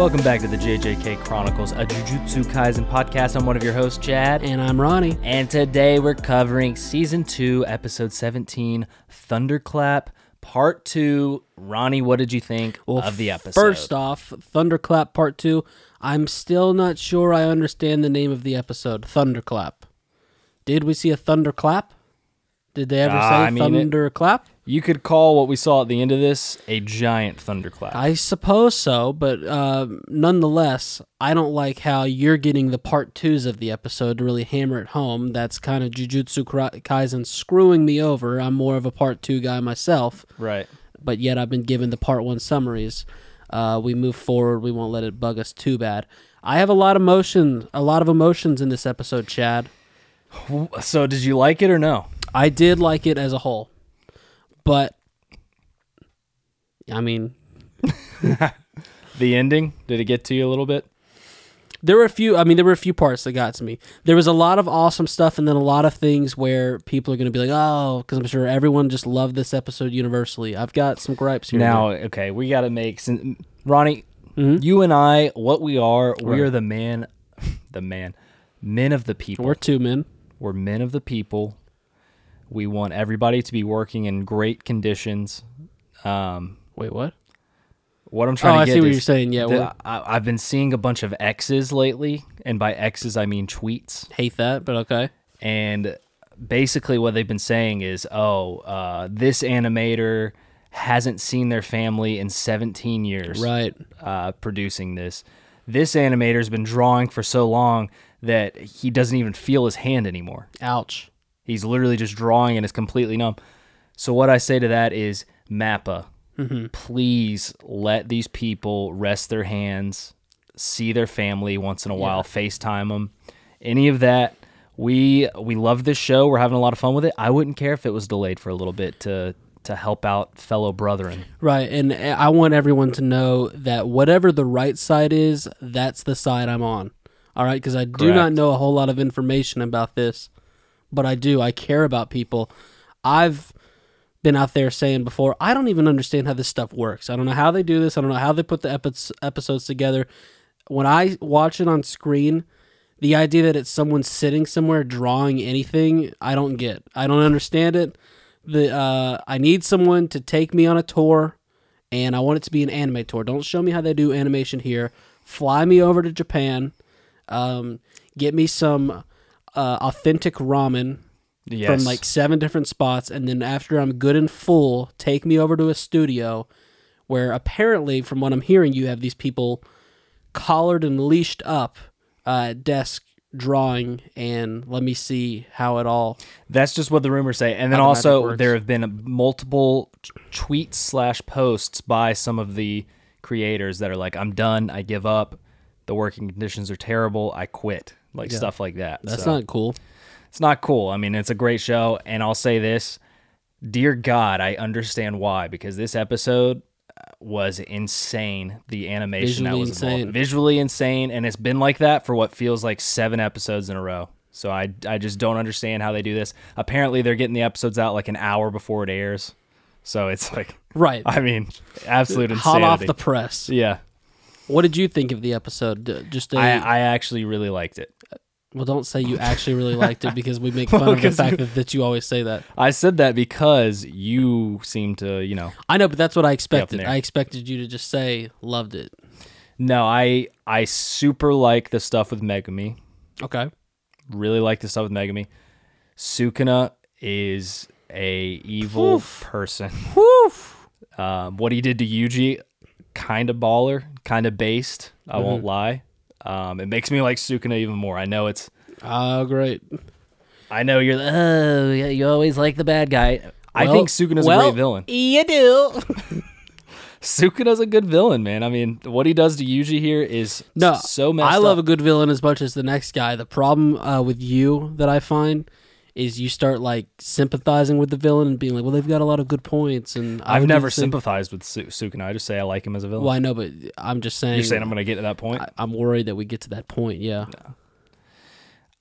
Welcome back to the JJK Chronicles, a Jujutsu Kaisen podcast. I'm one of your hosts, Chad. And I'm Ronnie. And today we're covering season two, episode 17, Thunderclap, part two. Ronnie, what did you think of the episode? First off, Thunderclap Part 2. I'm still not sure I understand the name of the episode, Thunderclap. Did we see a thunderclap? Did they ever Uh, say I mean, it- thunderclap? You could call what we saw at the end of this a giant thunderclap. I suppose so, but uh, nonetheless, I don't like how you're getting the part twos of the episode to really hammer it home. That's kind of Jujutsu Kaisen screwing me over. I'm more of a part two guy myself, right. but yet I've been given the part one summaries. Uh, we move forward. We won't let it bug us too bad. I have a lot of emotion, a lot of emotions in this episode, Chad. So, did you like it or no? I did like it as a whole, but I mean, The ending, did it get to you a little bit? there were a few. I mean, there were a few parts that got to me. There was a lot of awesome stuff, and then a lot of things where people are going to be like, "Oh," because I'm sure everyone just loved this episode universally. I've got some gripes here. Now, there. okay, we got to make sin- Ronnie. Mhm. You and I, what we are, we Right. are the man, the man, men of the people. we're two men. We're men of the people. We want everybody to be working in great conditions. Um, Wait, what? what I'm trying Oh, to I get see what is you're saying. Yeah, the- I, I've been seeing a bunch of X's lately, and by X's I mean tweets. hate that, but okay. and basically what they've been saying is oh uh, this animator hasn't seen their family in 17 years Right. uh, producing this this animator's been drawing for so long that he doesn't even feel his hand anymore Ouch. He's literally just drawing and is completely numb. So what i say to that is mappa mm-hmm. please let these people rest their hands see their family once in a while facetime them any of that we we love this show. We're having a lot of fun with it. I wouldn't care if it was delayed for a little bit to to help out fellow brethren. Right, and eh, I want everyone to know that whatever the right side is, that's the side I'm on. All right, because I do not know a whole lot of information about this, but I do. I care about people. I've been out there saying before, I don't even understand how this stuff works. I don't know how they do this. I don't know how they put the epi- episodes together. When I watch it on screen, the idea that it's someone sitting somewhere drawing anything, I don't get. I don't understand it. The uh, I need someone to take me on a tour, and I want it to be an anime tour. Don't show me how they do animation here. Fly me over to Japan. Um, get me some uh, authentic ramen yes from like seven different spots, and then after I'm good and full, take me over to a studio where apparently, from what I'm hearing, you have these people collared and leashed up uh, at desk drawing, and let me see how it all. That's just what the rumors say. And then How the magic also there have been multiple t- tweets slash posts by some of the creators that are like, "I'm done. I give up. The working conditions are terrible. I quit." Like stuff like that. That's So, not cool. It's not cool. I mean, it's a great show, and I'll say this: Dear God, I understand why because this episode uh, was insane. The animation that Visually was involved, insane. visually insane, and it's been like that for what feels like seven episodes in a row. So I I just don't understand how they do this. Apparently, they're getting the episodes out like an hour before it airs. So it's like, Right. I mean, absolute Hot off the press. yeah, What did you think of the episode? Just a, I I actually really liked it. Well, don't say you actually really liked it because we make fun of the fact that, that you always say that. I said that because you seem to, you know, I know, but that's what I expected. I expected you to just say loved it. No, I I super like the stuff with Megumi. Okay. Really like the stuff with Megumi. Sukuna is a evil Oof. person. Whew. Um, what he did to Yuji, kind of baller, kind of based. I Mm-hmm. won't lie. Um, it makes me like Sukuna even more. I know it's. Oh, great. I know you're. the- Oh, yeah, you always like the bad guy. I Well- think Sukuna's well, a great villain. You do. Sukuna's a good villain, man. I mean, what he does to Yuji here is No, so messed I love up. a good villain as much as the next guy. The problem uh, with you that I find is you start like sympathizing with the villain and being like, "Well, they've got a lot of good points." And I I've never sympathized with Su- Sukuna. I just say I like him as a villain. Well, I know, but I'm just saying. You're saying I'm going to get to that point? I, I'm worried that we get to that point. Yeah.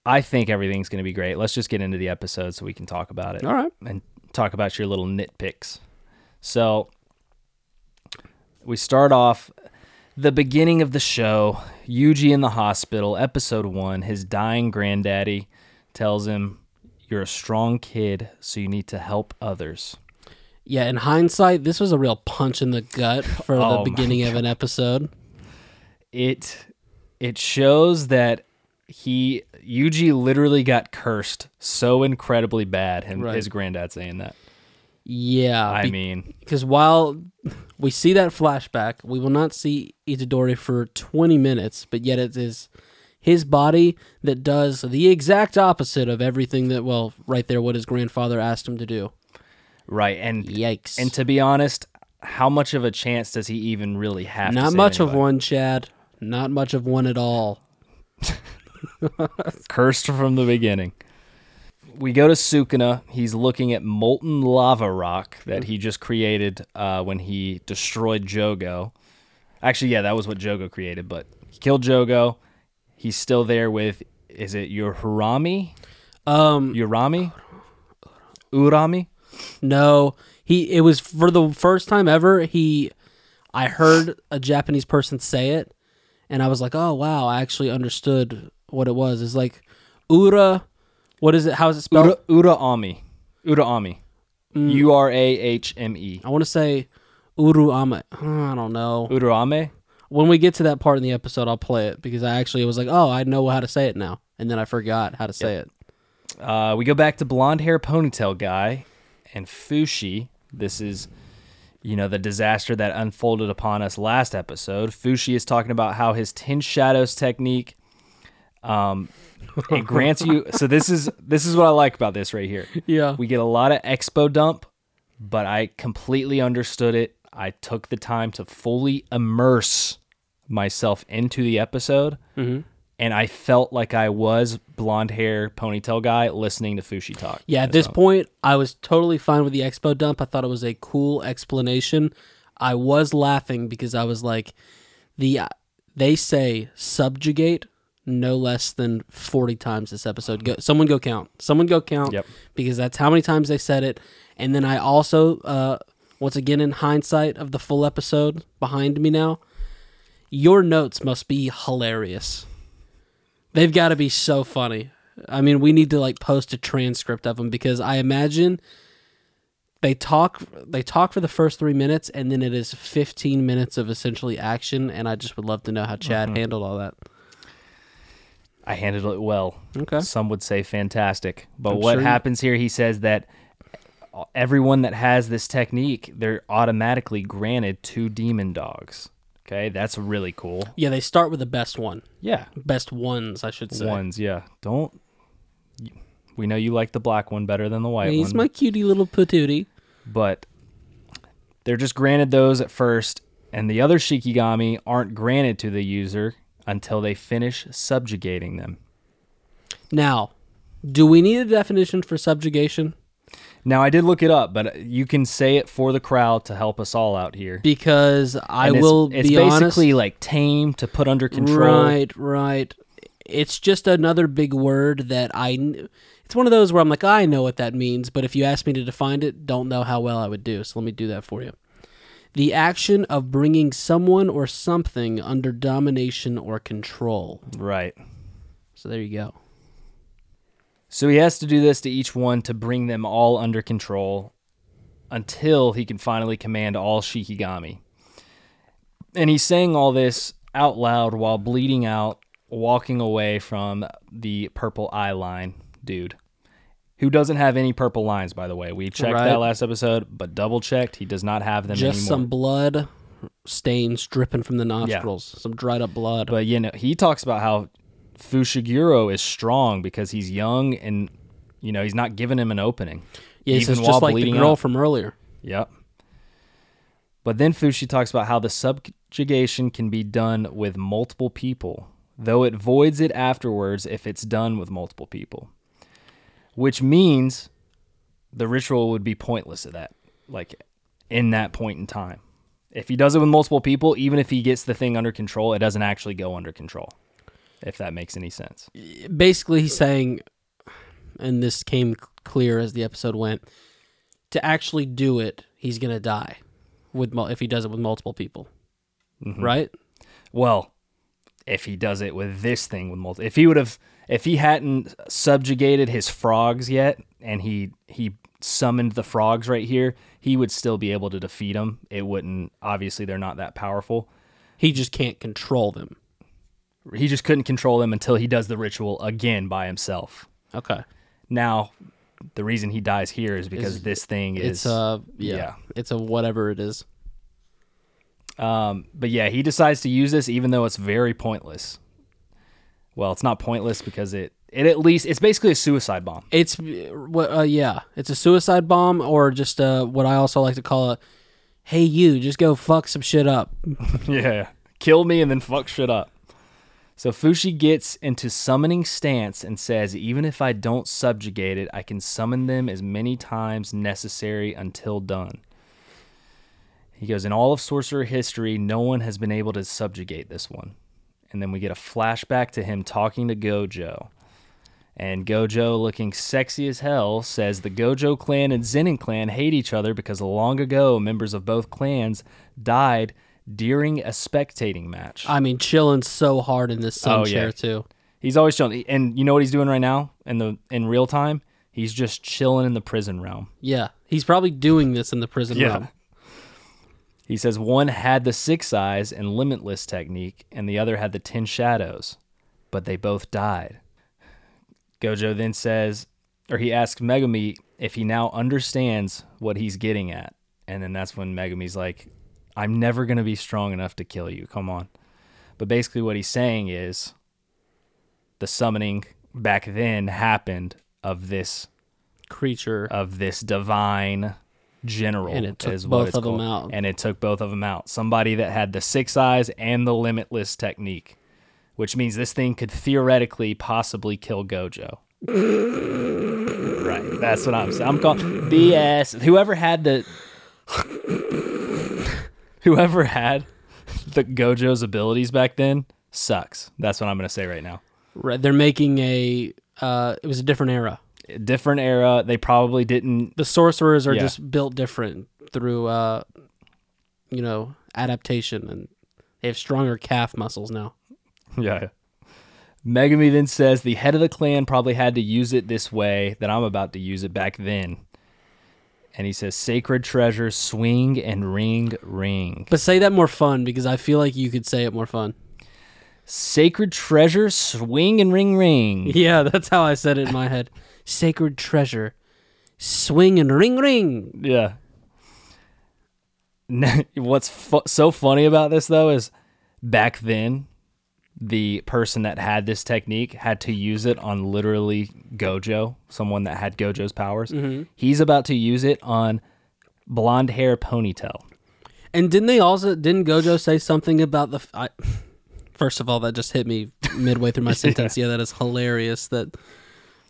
I think everything's going to be great. Let's just get into the episode so we can talk about it All right. and talk about your little nitpicks. So we start off. the beginning of the show, Yuji in the hospital, episode one, his dying granddaddy tells him, You're a strong kid, so you need to help others. Yeah, in hindsight, this was a real punch in the gut for Oh the my beginning of an episode. It it shows that he Yuji literally got cursed so incredibly bad, him Right. his granddad saying that. Yeah, I be- mean, because while we see that flashback, we will not see Itadori for 20 minutes, but yet it is his body that does the exact opposite of everything that, well, right there, what his grandfather asked him to do. right. And Yikes. and to be honest, how much of a chance does he even really have? not much of one, Chad. Not much of one at all. Cursed from the beginning. We go to Sukuna. He's looking at molten lava rock that he just created uh, when he destroyed Jogo. Actually, yeah, that was what Jogo created, but he killed Jogo. He's still there with, is it Yohurami? Um, Urami? Urami? no, he. It was for the first time ever. He, I heard a Japanese person say it, and I was like, oh wow, I actually understood what it was. It's like Ura. What is it? How is it spelled? Ura, Uraami. Uraami. U R A H M E. I want to say Uruame. I don't know. Urame? When we get to that part in the episode, I'll play it because I actually was like, oh, I know how to say it now, and then I forgot how to say it. Uh, we go back to blonde hair ponytail guy and Fushi. This is, you know, the disaster that unfolded upon us last episode. Fushi is talking about how his Ten Shadows technique, um, it grants you. So this is this is what I like about this right here. Yeah. We get a lot of expo dump, but I completely understood it. I took the time to fully immerse myself into the episode, Mm-hmm. and I felt like I was blonde hair ponytail guy listening to Fushi talk. Yeah, at this point, I was totally fine with the expo dump. I thought it was a cool explanation. I was laughing because I was like, the they say subjugate no less than 40 times this episode. Go, someone go count. Someone go count Yep. because that's how many times they said it. And then I also, uh, once again, in hindsight of the full episode behind me now, your notes must be hilarious. They've got to be so funny. I mean, we need to like post a transcript of them because I imagine they talk they talk for the first 3 minutes and then it is 15 minutes of essentially action and I just would love to know how Chad mm-hmm. handled all that. I handled it well. Okay. Some would say fantastic. But I'm what sure happens here, he says that everyone that has this technique, they're automatically granted two demon dogs. Okay, that's really cool. Yeah, they start with the best one. Yeah, Best ones, I should say. ones. Yeah, don't. We know you like the black one better than the white He's one, He's my cutie little patootie. but they're just granted those at first, and the other shikigami aren't granted to the user until they finish subjugating them. Now, do we need a definition for subjugation? Now I did look it up, but you can say it for the crowd to help us all out here. Because I it's- will It's be basically honest. like tame to put under control. Right, right. It's just another big word that I. It's one of those where I'm like, I know what that means, but if you ask me to define it, don't know how well I would do. So let me do that for you. The action of bringing someone or something under domination or control. Right. So there you go. So he has to do this to each one to bring them all under control until he can finally command all Shikigami. And he's saying all this out loud while bleeding out, walking away from the purple eye line dude. Who doesn't have any purple lines, by the way. We checked Right. that last episode, but double checked. He does not have them Just anymore. some blood stains dripping from the nostrils. Some dried up blood. But you know, he talks about how Fushiguro is strong because he's young and you know he's not giving him an opening. yeah, even just like the girl out. from earlier. Yep. But then Fushi talks about how the subjugation can be done with multiple people, though it voids it afterwards if it's done with multiple people. Which means the ritual would be pointless at that, like in that point in time. If he does it with multiple people, even if he gets the thing under control, it doesn't actually go under control. If that makes any sense. basically he's saying and this came clear as the episode went to actually do it he's gonna die with if he does it with multiple people Mm-hmm. right Well, if he does it with this thing with multi, if he would have, if he hadn't subjugated his frogs yet, and he he summoned the frogs right here, he would still be able to defeat them. It wouldn't. Obviously, they're not that powerful. He just can't control them. He just couldn't control him until he does the ritual again by himself. Okay. Now, the reason he dies here is because Is- this thing is. It's a yeah, yeah. It's a whatever it is. Um, but yeah, he decides to use this even though it's very pointless. Well, it's not pointless because it it at least it's basically a suicide bomb. It's what uh, yeah, it's a suicide bomb or just uh, what I also like to call a hey you, just go fuck some shit up. yeah, kill me and then fuck shit up. So Fushi gets into summoning stance and says, even if I don't subjugate it, I can summon them as many times necessary until done. He goes, in all of sorcerer history, no one has been able to subjugate this one. And then we get a flashback to him talking to Gojo. And Gojo, looking sexy as hell, says the Gojo clan and Zenin clan hate each other because long ago members of both clans died during a spectating match. I mean, chilling so hard in this sun Oh, yeah. chair too. He's always chilling, and you know what he's doing right now in the in real time? He's just chilling in the prison realm. Yeah, he's probably doing this in the prison realm. He says one had the six eyes and limitless technique, and the other had the ten shadows, but they both died. Gojo then says, or he asks Megumi if he now understands what he's getting at, and then that's when Megumi's like, "I'm never gonna be strong enough to kill you. Come on." But basically, what he's saying is, the summoning back then happened of this Creature. of this divine general And it took both of of 'em called. out. and it took both of them out somebody that had the six eyes and the limitless technique which means this thing could theoretically possibly kill gojo right that's what i'm saying i'm calling bs whoever had the whoever had the gojo's abilities back then sucks that's what i'm going to say right now Right, they're making a. Uh, it was a different era. different era they probably didn't The sorcerers are Yeah. just built different through, uh, you know, adaptation, and they have stronger calf muscles now. Yeah. Megumi then says the head of the clan probably had to use it this way that I'm about to use it back then. And he says, Sacred treasure, swing and ring, ring. But say that more fun because I feel like you could say it more fun. Sacred treasure, swing and ring, ring. Yeah, that's how I said it in my head. Sacred treasure, swing and ring ring. Yeah. What's fu- so funny about this, though, is back then, the person that had this technique had to use it on literally Gojo, someone that had Gojo's powers. He's about to use it on blonde hair ponytail. And didn't they also didn't Gojo say something about the? f- I, first of all, that just hit me midway through my sentence. Yeah, that is hilarious. That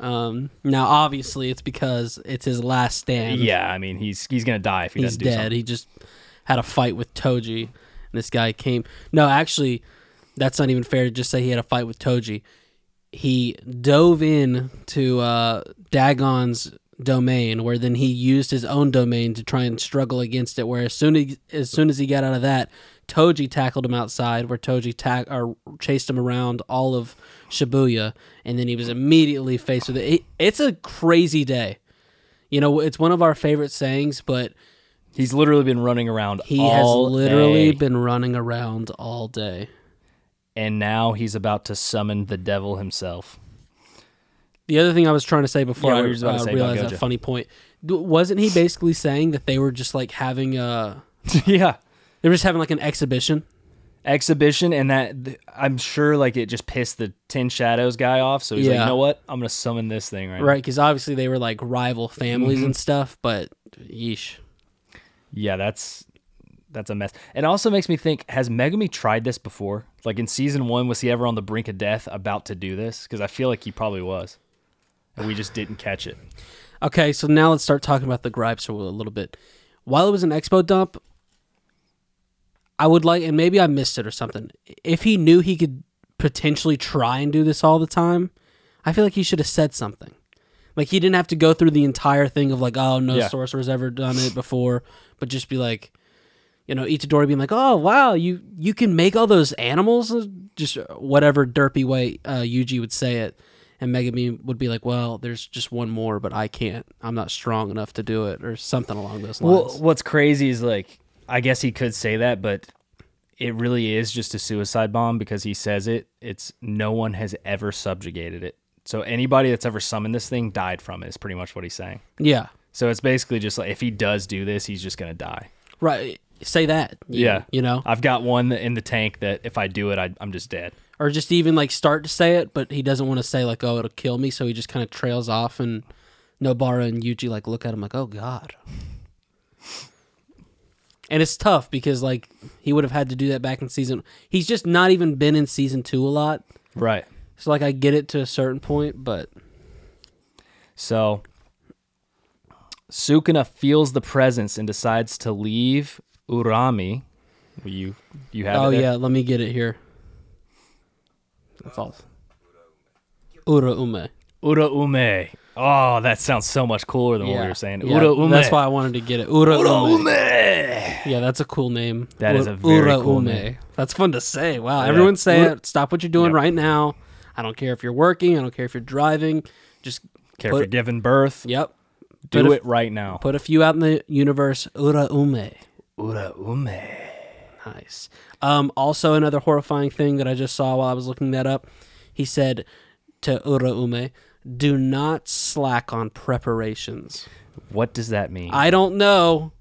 um, now obviously it's because it's his last stand. Yeah, I mean he's he's gonna die if he he's doesn't do dead. something. He just had a fight with Toji, and this guy came. No, actually, that's not even fair to just say he had a fight with Toji. He dove in to uh, Dagon's domain, where then he used his own domain to try and struggle against it. Where as soon as as soon as he got out of that, Toji tackled him outside, where Toji ta- or chased him around all of Shibuya, and then he was immediately faced with it. it. It's a crazy day. You know, it's one of our favorite sayings, but He's literally been running around. he has literally day, been running around all day. And now he's about to summon the devil himself. The other thing I was trying to say before Yeah, I were you just to uh, realized that funny point, wasn't he basically saying that they were just like having a yeah, they were just having like an exhibition? exhibition, and that I'm sure like it just pissed the Ten Shadows guy off. So he's like, you know what? I'm gonna summon this thing right. Right, because obviously they were like rival families Mm-hmm. and stuff, but yeesh. Yeah, that's that's a mess. It also makes me think: Has Megumi tried this before? Like in season one, was he ever on the brink of death, about to do this? Because I feel like he probably was, and we just didn't catch it. Okay, so now let's start talking about the gripes a little little bit. While it was an expo dump, I would like, and maybe I missed it or something. If he knew he could potentially try and do this all the time, I feel like he should have said something. Like he didn't have to go through the entire thing of like, oh, no Yeah. sorcerer's ever done it before, but just be like, you know, Itadori being like, "Oh wow, you you can make all those animals," just whatever derpy way uh, Yuji would say it, and Megumi would be like, "Well, there's just one more, but I can't. I'm not strong enough to do it," or something along those lines. Well, what's crazy is like, I guess he could say that, but it really is just a suicide bomb because he says it. It's no one has ever subjugated it. So anybody that's ever summoned this thing died from it. Is pretty much what he's saying. yeah, So it's basically just like if he does do this, he's just gonna die. right. Say that. you- Yeah. you know, I've got one in the tank that if I do it, I, I'm just dead. or just even like start to say it, but he doesn't want to say like, "Oh, it'll kill me," so he just kind of trails off, and Nobara and Yuji like look at him like, "Oh God." And it's tough because like he would have had to do that back in season. He's just not even been in season two a lot, Right. so like I get it to a certain point, but So Sukuna feels the presence and decides to leave Urami. You you have oh yeah, let me get it here. That's all. Ura ume. Ura Ume. Oh, that sounds so much cooler than what we were saying. Yeah, Ura Ume. That's why I wanted to get it. Ura, Ura ume. Ume. Yeah, that's a cool name. That is a very Ura cool ume. name. That's fun to say. Wow, Yeah. everyone say it. Stop what you're doing Yep. right now. I don't care if you're working. I don't care if you're driving. Just Care if Put- for giving birth. yep. Do Put a- it right now. Put a few out in the universe. Ura ume. Ura Ume. Nice. Um, also, another horrifying thing that I just saw while I was looking that up. He said to Ura ume, "Do not slack on preparations." What does that mean? I don't know,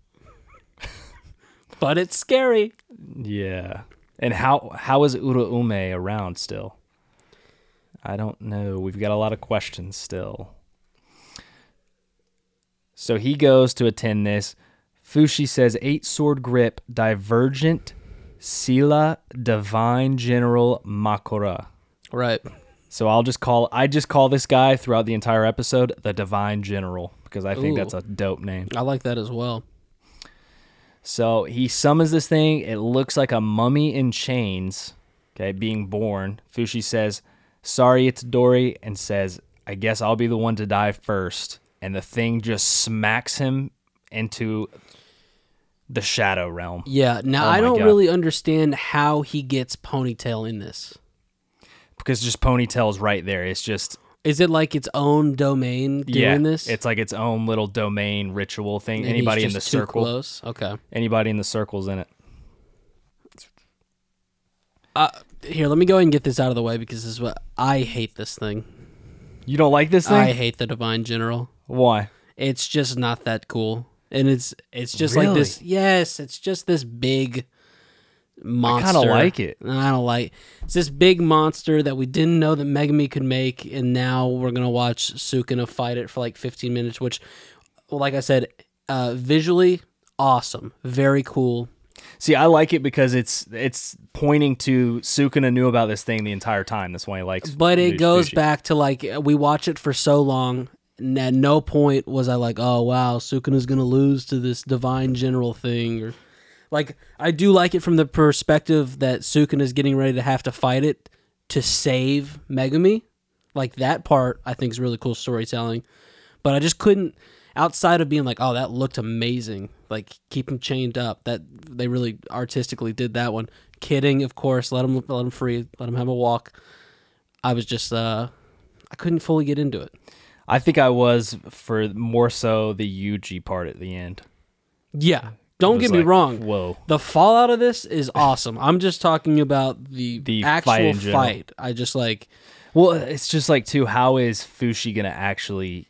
but it's scary. yeah. And how how is Ura Ume around still? I don't know. We've got a lot of questions still. So he goes to attend this. Fushi says eight sword grip, divergent, Sila, divine general Mahoraga. Right. So I'll just call I just call this guy throughout the entire episode the divine general because I think Ooh. that's a dope name. I like that as well. So he summons this thing. It looks like a mummy in chains, okay, being born. Fushi says, Sorry, Itadori, and says, I guess I'll be the one to die first. And the thing just smacks him into the shadow realm. Yeah. Now Oh I don't God. really understand how he gets ponytail in this. Because just ponytail's right there. It's just Is it like its own domain doing yeah, this? It's like its own little domain ritual thing. And Anybody in the circle. Close? Okay. Anybody in the circle's in it. Uh, here, let me go ahead and get this out of the way because this is what I hate. This thing. You don't like this thing? I hate the divine general. Why? It's just not that cool, and it's it's just like this. Yes, it's just this big monster. I kind of like it. I don't like. It's this big monster that we didn't know that Megumi could make, and now we're gonna watch Sukuna fight it for like 15 minutes. Which, like I said, uh, visually awesome, very cool. See, I like it because it's it's pointing to Sukuna knew about this thing the entire time. That's why he likes. But it goes back to like we watch it for so long. And at no point was I like, oh wow, Sukuna's gonna lose to this divine general thing, or like I do like it from the perspective that Sukuna's getting ready to have to fight it to save Megumi. Like that part, I think is really cool storytelling. But I just couldn't, outside of being like, oh, that looked amazing. Like keep him chained up. That they really artistically did that one. Kidding, of course. Let him let him free. Let him have a walk. I was just uh I couldn't fully get into it. I think I was for more so the Yuji part at the end. Yeah. Don't It was get me wrong. Whoa. The fallout of this is awesome. I'm just talking about the, The actual fight fight. I just like Well, it's just like too. How is Fushi gonna actually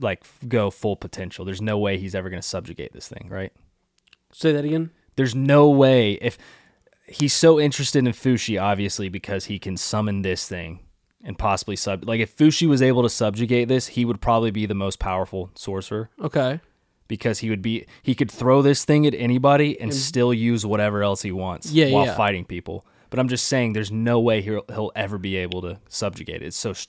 like go full potential? There's no way he's ever gonna subjugate this thing, right? say that again. There's no way if he's so interested in Fushi, obviously because he can summon this thing and possibly sub. Like if Fushi was able to subjugate this, he would probably be the most powerful sorcerer. Okay. because he would be he could throw this thing at anybody and still use whatever else he wants Yeah, while yeah. fighting people. But I'm just saying, there's no way he'll he'll ever be able to subjugate it. It's so sh-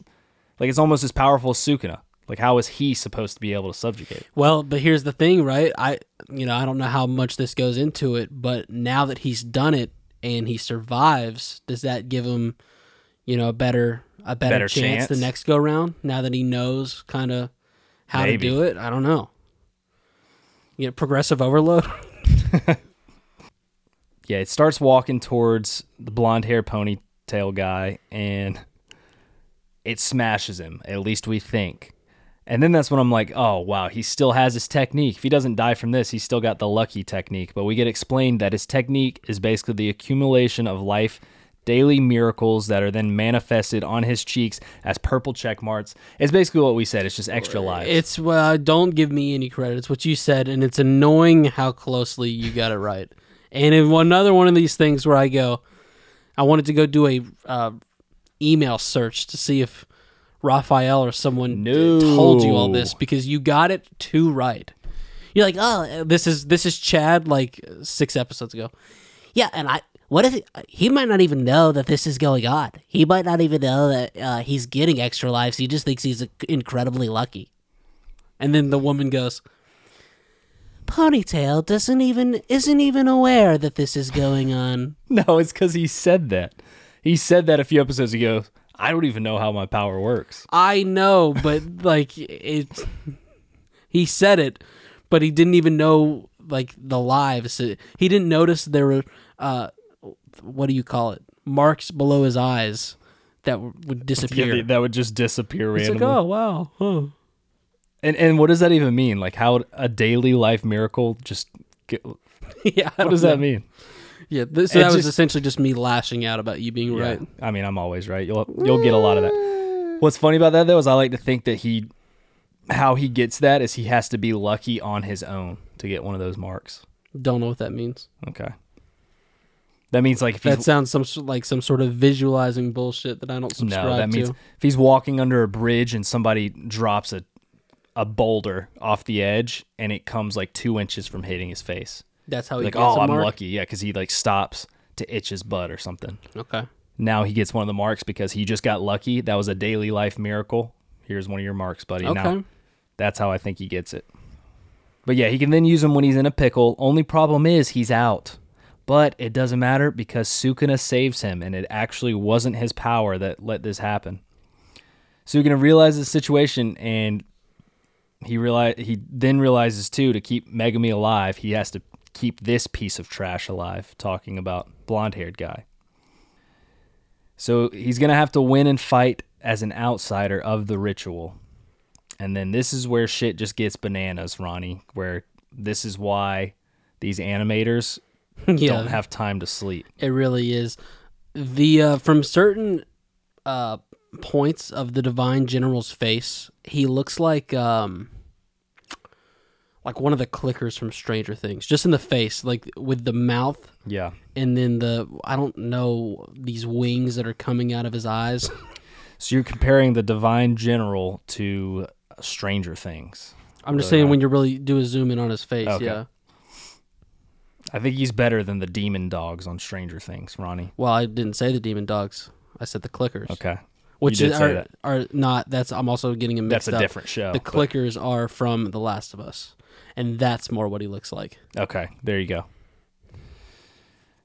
like it's almost as powerful as Sukuna. Like how is he supposed to be able to subjugate it? Well, but here's the thing, right? I you know, I don't know how much this goes into it, but now that he's done it and he survives, does that give him, you know, a better a better, Better chance, the next go round now that he knows kind of how Maybe. to do it? I don't know. You know, progressive overload. Yeah, it starts walking towards the blonde hair ponytail guy and it smashes him. At least we think. And then that's when I'm like, oh, wow, he still has his technique. If he doesn't die from this, he's still got the lucky technique. But we get explained that his technique is basically the accumulation of life, daily miracles that are then manifested on his cheeks as purple check marks. It's basically what we said. It's just extra lives. It's well, don't give me any credit. It's what you said, and it's annoying how closely you got it right. And in another one of these things where I go, I wanted to go do a uh, email search to see if Raphael or someone No. told you all this because you got it too right. You're like, oh, this is this is Chad like six episodes ago. Yeah, and I. What if he might not even know that this is going on? He might not even know that uh, he's getting extra lives. He just thinks he's incredibly lucky. And then the woman goes, Ponytail doesn't even isn't even aware that this is going on. no, it's because he said that. He said that a few episodes ago. I don't even know how my power works. I know, but like it, he said it, but he didn't even know like the lives. He didn't notice there were uh, what do you call it? Marks below his eyes that w- would disappear. they- that would just disappear it's randomly. like, oh wow, huh. And and what does that even mean? Like how a daily life miracle just get, what yeah. I does don't that mean? Yeah, th- so It that was essentially just me lashing out about you being Yeah. right. I mean, I'm always right. You'll you'll get a lot of that. What's funny about that though is I like to think that he how he gets that is he has to be lucky on his own to get one of those marks. Don't know what that means. Okay. That means like if he's That sounds some like some sort of visualizing bullshit that I don't subscribe no, that means to. if he's walking under a bridge and somebody drops a a boulder off the edge and it comes like two inches from hitting his face. That's how he Like, gets oh, I'm mark? lucky. Yeah, because he like stops to itch his butt or something. Okay. Now he gets one of the marks because he just got lucky. That was a daily life miracle. Here's one of your marks, buddy. Okay. Now that's how I think he gets it. But yeah, he can then use him when he's in a pickle. Only problem is he's out. But it doesn't matter because Sukuna saves him, and it actually wasn't his power that let this happen. Sukuna realizes the situation, and he realize he then realizes too to keep Megumi alive, he has to keep this piece of trash alive. Talking about blonde-haired guy. So he's gonna have to win and fight as an outsider of the ritual. And then this is where shit just gets bananas, Ronnie, where this is why these animators yeah. don't have time to sleep. It really is. The uh, from certain uh, points of the divine general's face, he looks like um, like one of the clickers from Stranger Things, just in the face, like with the mouth, Yeah. and then the I don't know these wings that are coming out of his eyes. So you're comparing the divine general to Stranger Things. I'm just Really saying not. when you really do a zoom in on his face, Okay. yeah. I think he's better than the demon dogs on Stranger Things, Ronnie. Well, I didn't say the demon dogs. I said the clickers, Okay. which is, are, that. are not. That's I'm also getting him That's a up. different show. The but- clickers are from The Last of Us, and that's more what he looks like. Okay, there you go.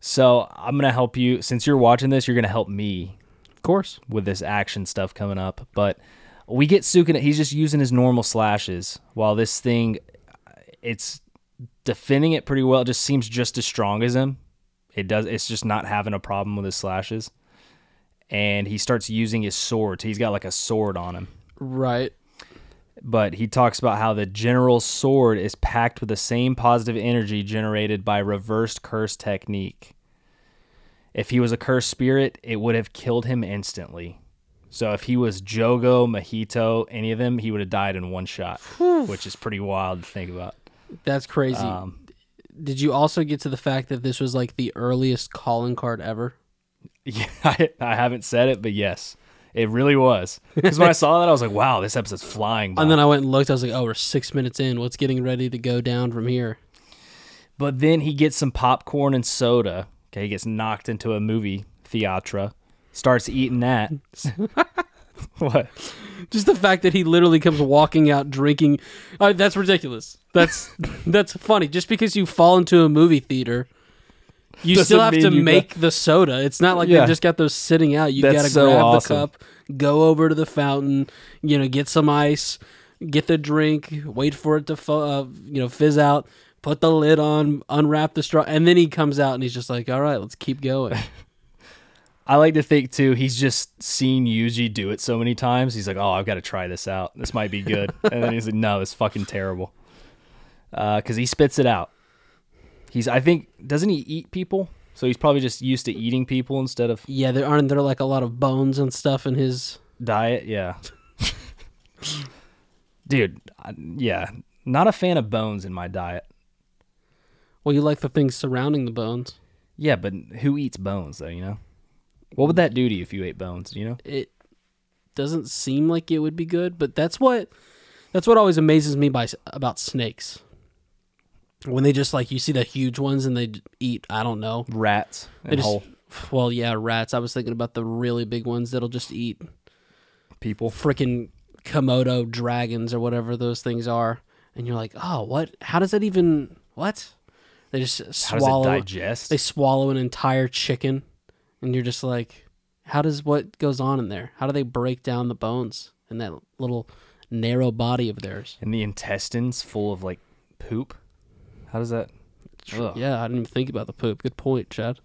So I'm gonna help you since you're watching this. You're gonna help me Of course. with this action stuff coming up. But we get Sukuna. He's just using his normal slashes, while this thing, it's defending it pretty well. It just seems just as strong as him. It does. It's just not having a problem with his slashes. And he starts using his sword. He's got like a sword on him. Right. But he talks about how the general sword is packed with the same positive energy generated by reversed curse technique. If he was a cursed spirit, it would have killed him instantly. So if he was Jogo, Mahito, any of them, he would have died in one shot, which is pretty wild to think about. That's crazy. Um, Did you also get to the fact that this was like the earliest calling card ever? yeah, I, I haven't said it, but yes, it really was. Because when I saw that, I was like, wow, this episode's flying by. And then I went and looked. I was like, oh, we're six minutes in. What's getting ready to go down from here? But then he gets some popcorn and soda. Okay, he gets knocked into a movie theatra, starts eating that. what? Just the fact that he literally comes walking out drinking. Uh, that's ridiculous. That's that's funny. Just because you fall into a movie theater, you Doesn't still have mean to you make the soda. It's not like Yeah. they just got those sitting out. You That's got to so grab awesome. the cup, go over to the fountain, you know, get some ice, get the drink, wait for it to fu- uh, you know fizz out, put the lid on, unwrap the straw, and then he comes out and he's just like, "All right, let's keep going." I like to think too. He's just seen Yuji do it so many times. He's like, "Oh, I've got to try this out. This might be good." and then he's like, "No, it's fucking terrible." Uh, because he spits it out. He's, I think, doesn't he eat people? So he's probably just used to eating people instead of yeah, there aren't there like a lot of bones and stuff in his. diet. Yeah, dude. I- Yeah, not a fan of bones in my diet. Well, you like the things surrounding the bones. Yeah, but who eats bones though? You know, what would that do to you if you ate bones? You know, It doesn't seem like it would be good, but that's what that's what always amazes me by about snakes. When they just like you see the huge ones and they eat, I don't know. rats They just, whole well, yeah, rats. I was thinking about the really big ones that'll just eat people. freaking Komodo dragons or whatever those things are, and you're like, oh, what? How does that even? What? They just How does swallow. it digest? They swallow an entire chicken, and you're just like, how does what goes on in there? How do they break down the bones in that little narrow body of theirs? and the intestines full of like poop. How does that? Ugh. Yeah, I didn't even think about the poop. Good point, Chad.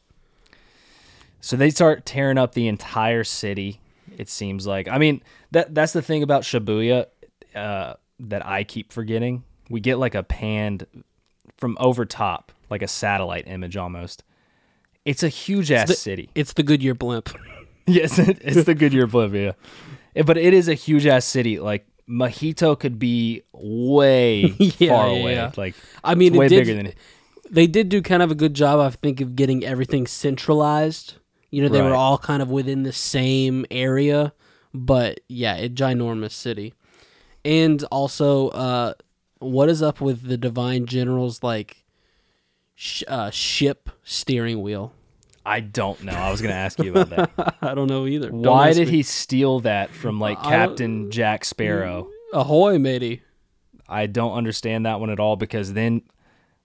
So they start tearing up the entire city. It seems like. I mean, that that's the thing about Shibuya uh, that I keep forgetting. We get like a panned from over top, like a satellite image almost. It's a huge ass city. It's the Goodyear blimp. Yes, it's the Goodyear blimp, yeah. Eh, But it is a huge ass city. Like Mahito could be way Yeah, far yeah, away. yeah. Like I mean, it's way it did, bigger than it. they did do kind of a good job, I think, of getting everything centralized. You know, they were all kind of within the same area, but yeah, a ginormous city. And also, uh, what is up with the Divine General's like sh- uh, ship steering wheel? I don't know. I was gonna ask you about that. I don't know either. Don't Why did me. he steal that from like I Captain Jack Sparrow? Ahoy, matey! I don't understand that one at all because then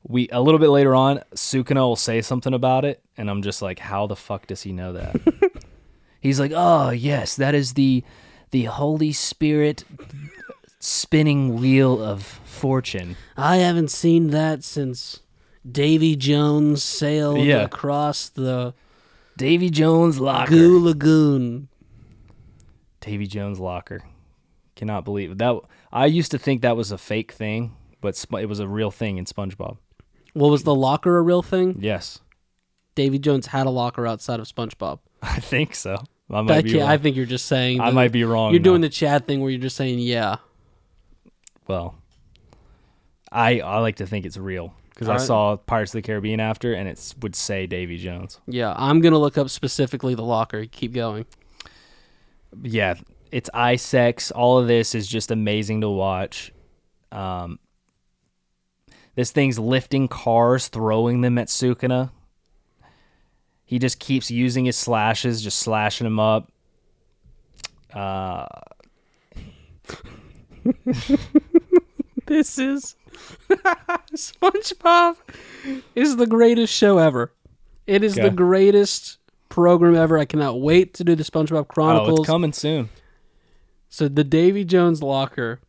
we a little bit later on, Sukuna will say something about it, and I'm just like, how the fuck does he know that? He's like, oh yes, that is the the Holy Spirit spinning wheel of fortune. I haven't seen that since Davy Jones sailed Yeah. across the Davy Jones locker. Goo Lagoon. Davy Jones locker. Cannot believe it. that. I used to think that was a fake thing, but Sp- it was a real thing in SpongeBob. Well, was the locker a real thing? Yes, Davy Jones had a locker outside of SpongeBob. I think so. I might be. I think you're just saying. I might be wrong. You're doing though. the Chad thing where you're just saying yeah. well. I I like to think it's real because I Alright. saw Pirates of the Caribbean after, and it would say Davy Jones. Yeah, I'm gonna look up specifically the locker. Keep going. Yeah, it's eye sex. All of this is just amazing to watch. Um, this thing's lifting cars, throwing them at Sukuna. He just keeps using his slashes, just slashing them up. Uh, This is SpongeBob is the greatest show ever. It is the greatest program ever. I cannot wait to do the SpongeBob Chronicles. oh, it's coming soon. So the Davy Jones locker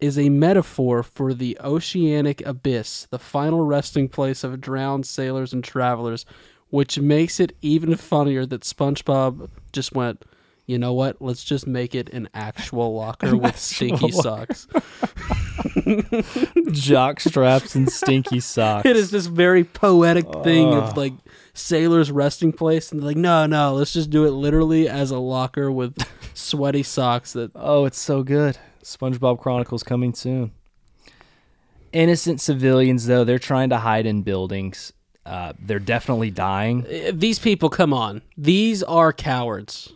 is a metaphor for the oceanic abyss, the final resting place of drowned sailors and travelers, which makes it even funnier that SpongeBob just went, you know what? Let's just make it an actual locker with stinky socks. Jock straps and stinky socks. It is this very poetic thing of like sailors' resting place, and they're like, no, no, let's just do it literally as a locker with sweaty socks that Oh, it's so good. SpongeBob Chronicles coming soon. Innocent civilians, though, they're trying to hide in buildings. Uh, they're definitely dying. Uh, these people come on these are cowards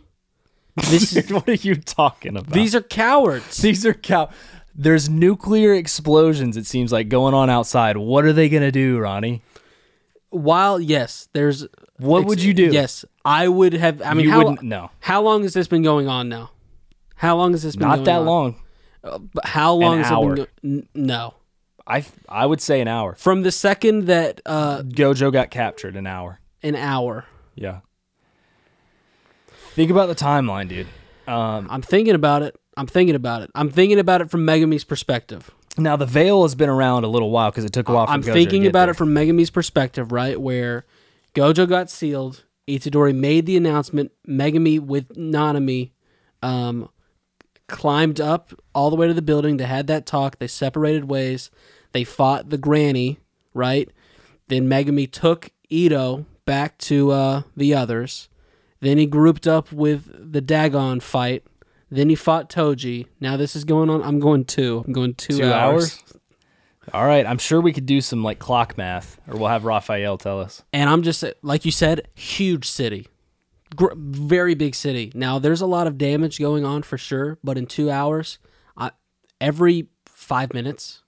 this is, what are you talking about? these are cowards these are cow. There's nuclear explosions. It seems like going on outside. What are they gonna do, Ronnie? while yes there's What would you do? yes i would have i mean you how, wouldn't. No, how long has this been going on now how long has this been not going that on? long. Uh, but how long An has hour. it been go- N- no I I would say an hour. from the second that uh Gojo got captured. An hour. an hour Yeah. Think about the timeline, dude. Um, i'm thinking about it i'm thinking about it i'm thinking about it from megumi's perspective Now the veil has been around a little while because it took a while. For I'm Gojo thinking about there. it from Megumi's perspective, right? Where Gojo got sealed, Itadori made the announcement, Megumi with Nanami um, climbed up all the way to the building. They had that talk. They separated ways. They fought the granny, right? Then Megami took Ito back to uh, the others. Then he grouped up with the Dagon fight. Then he fought Toji. Now this is going on. I'm going two. I'm going two, Two hours. hours? All right, I'm sure we could do some like clock math, or we'll have Raphael tell us. And I'm just like you said, huge city, Gr- very big city. Now there's a lot of damage going on for sure, but in two hours, I, every five minutes,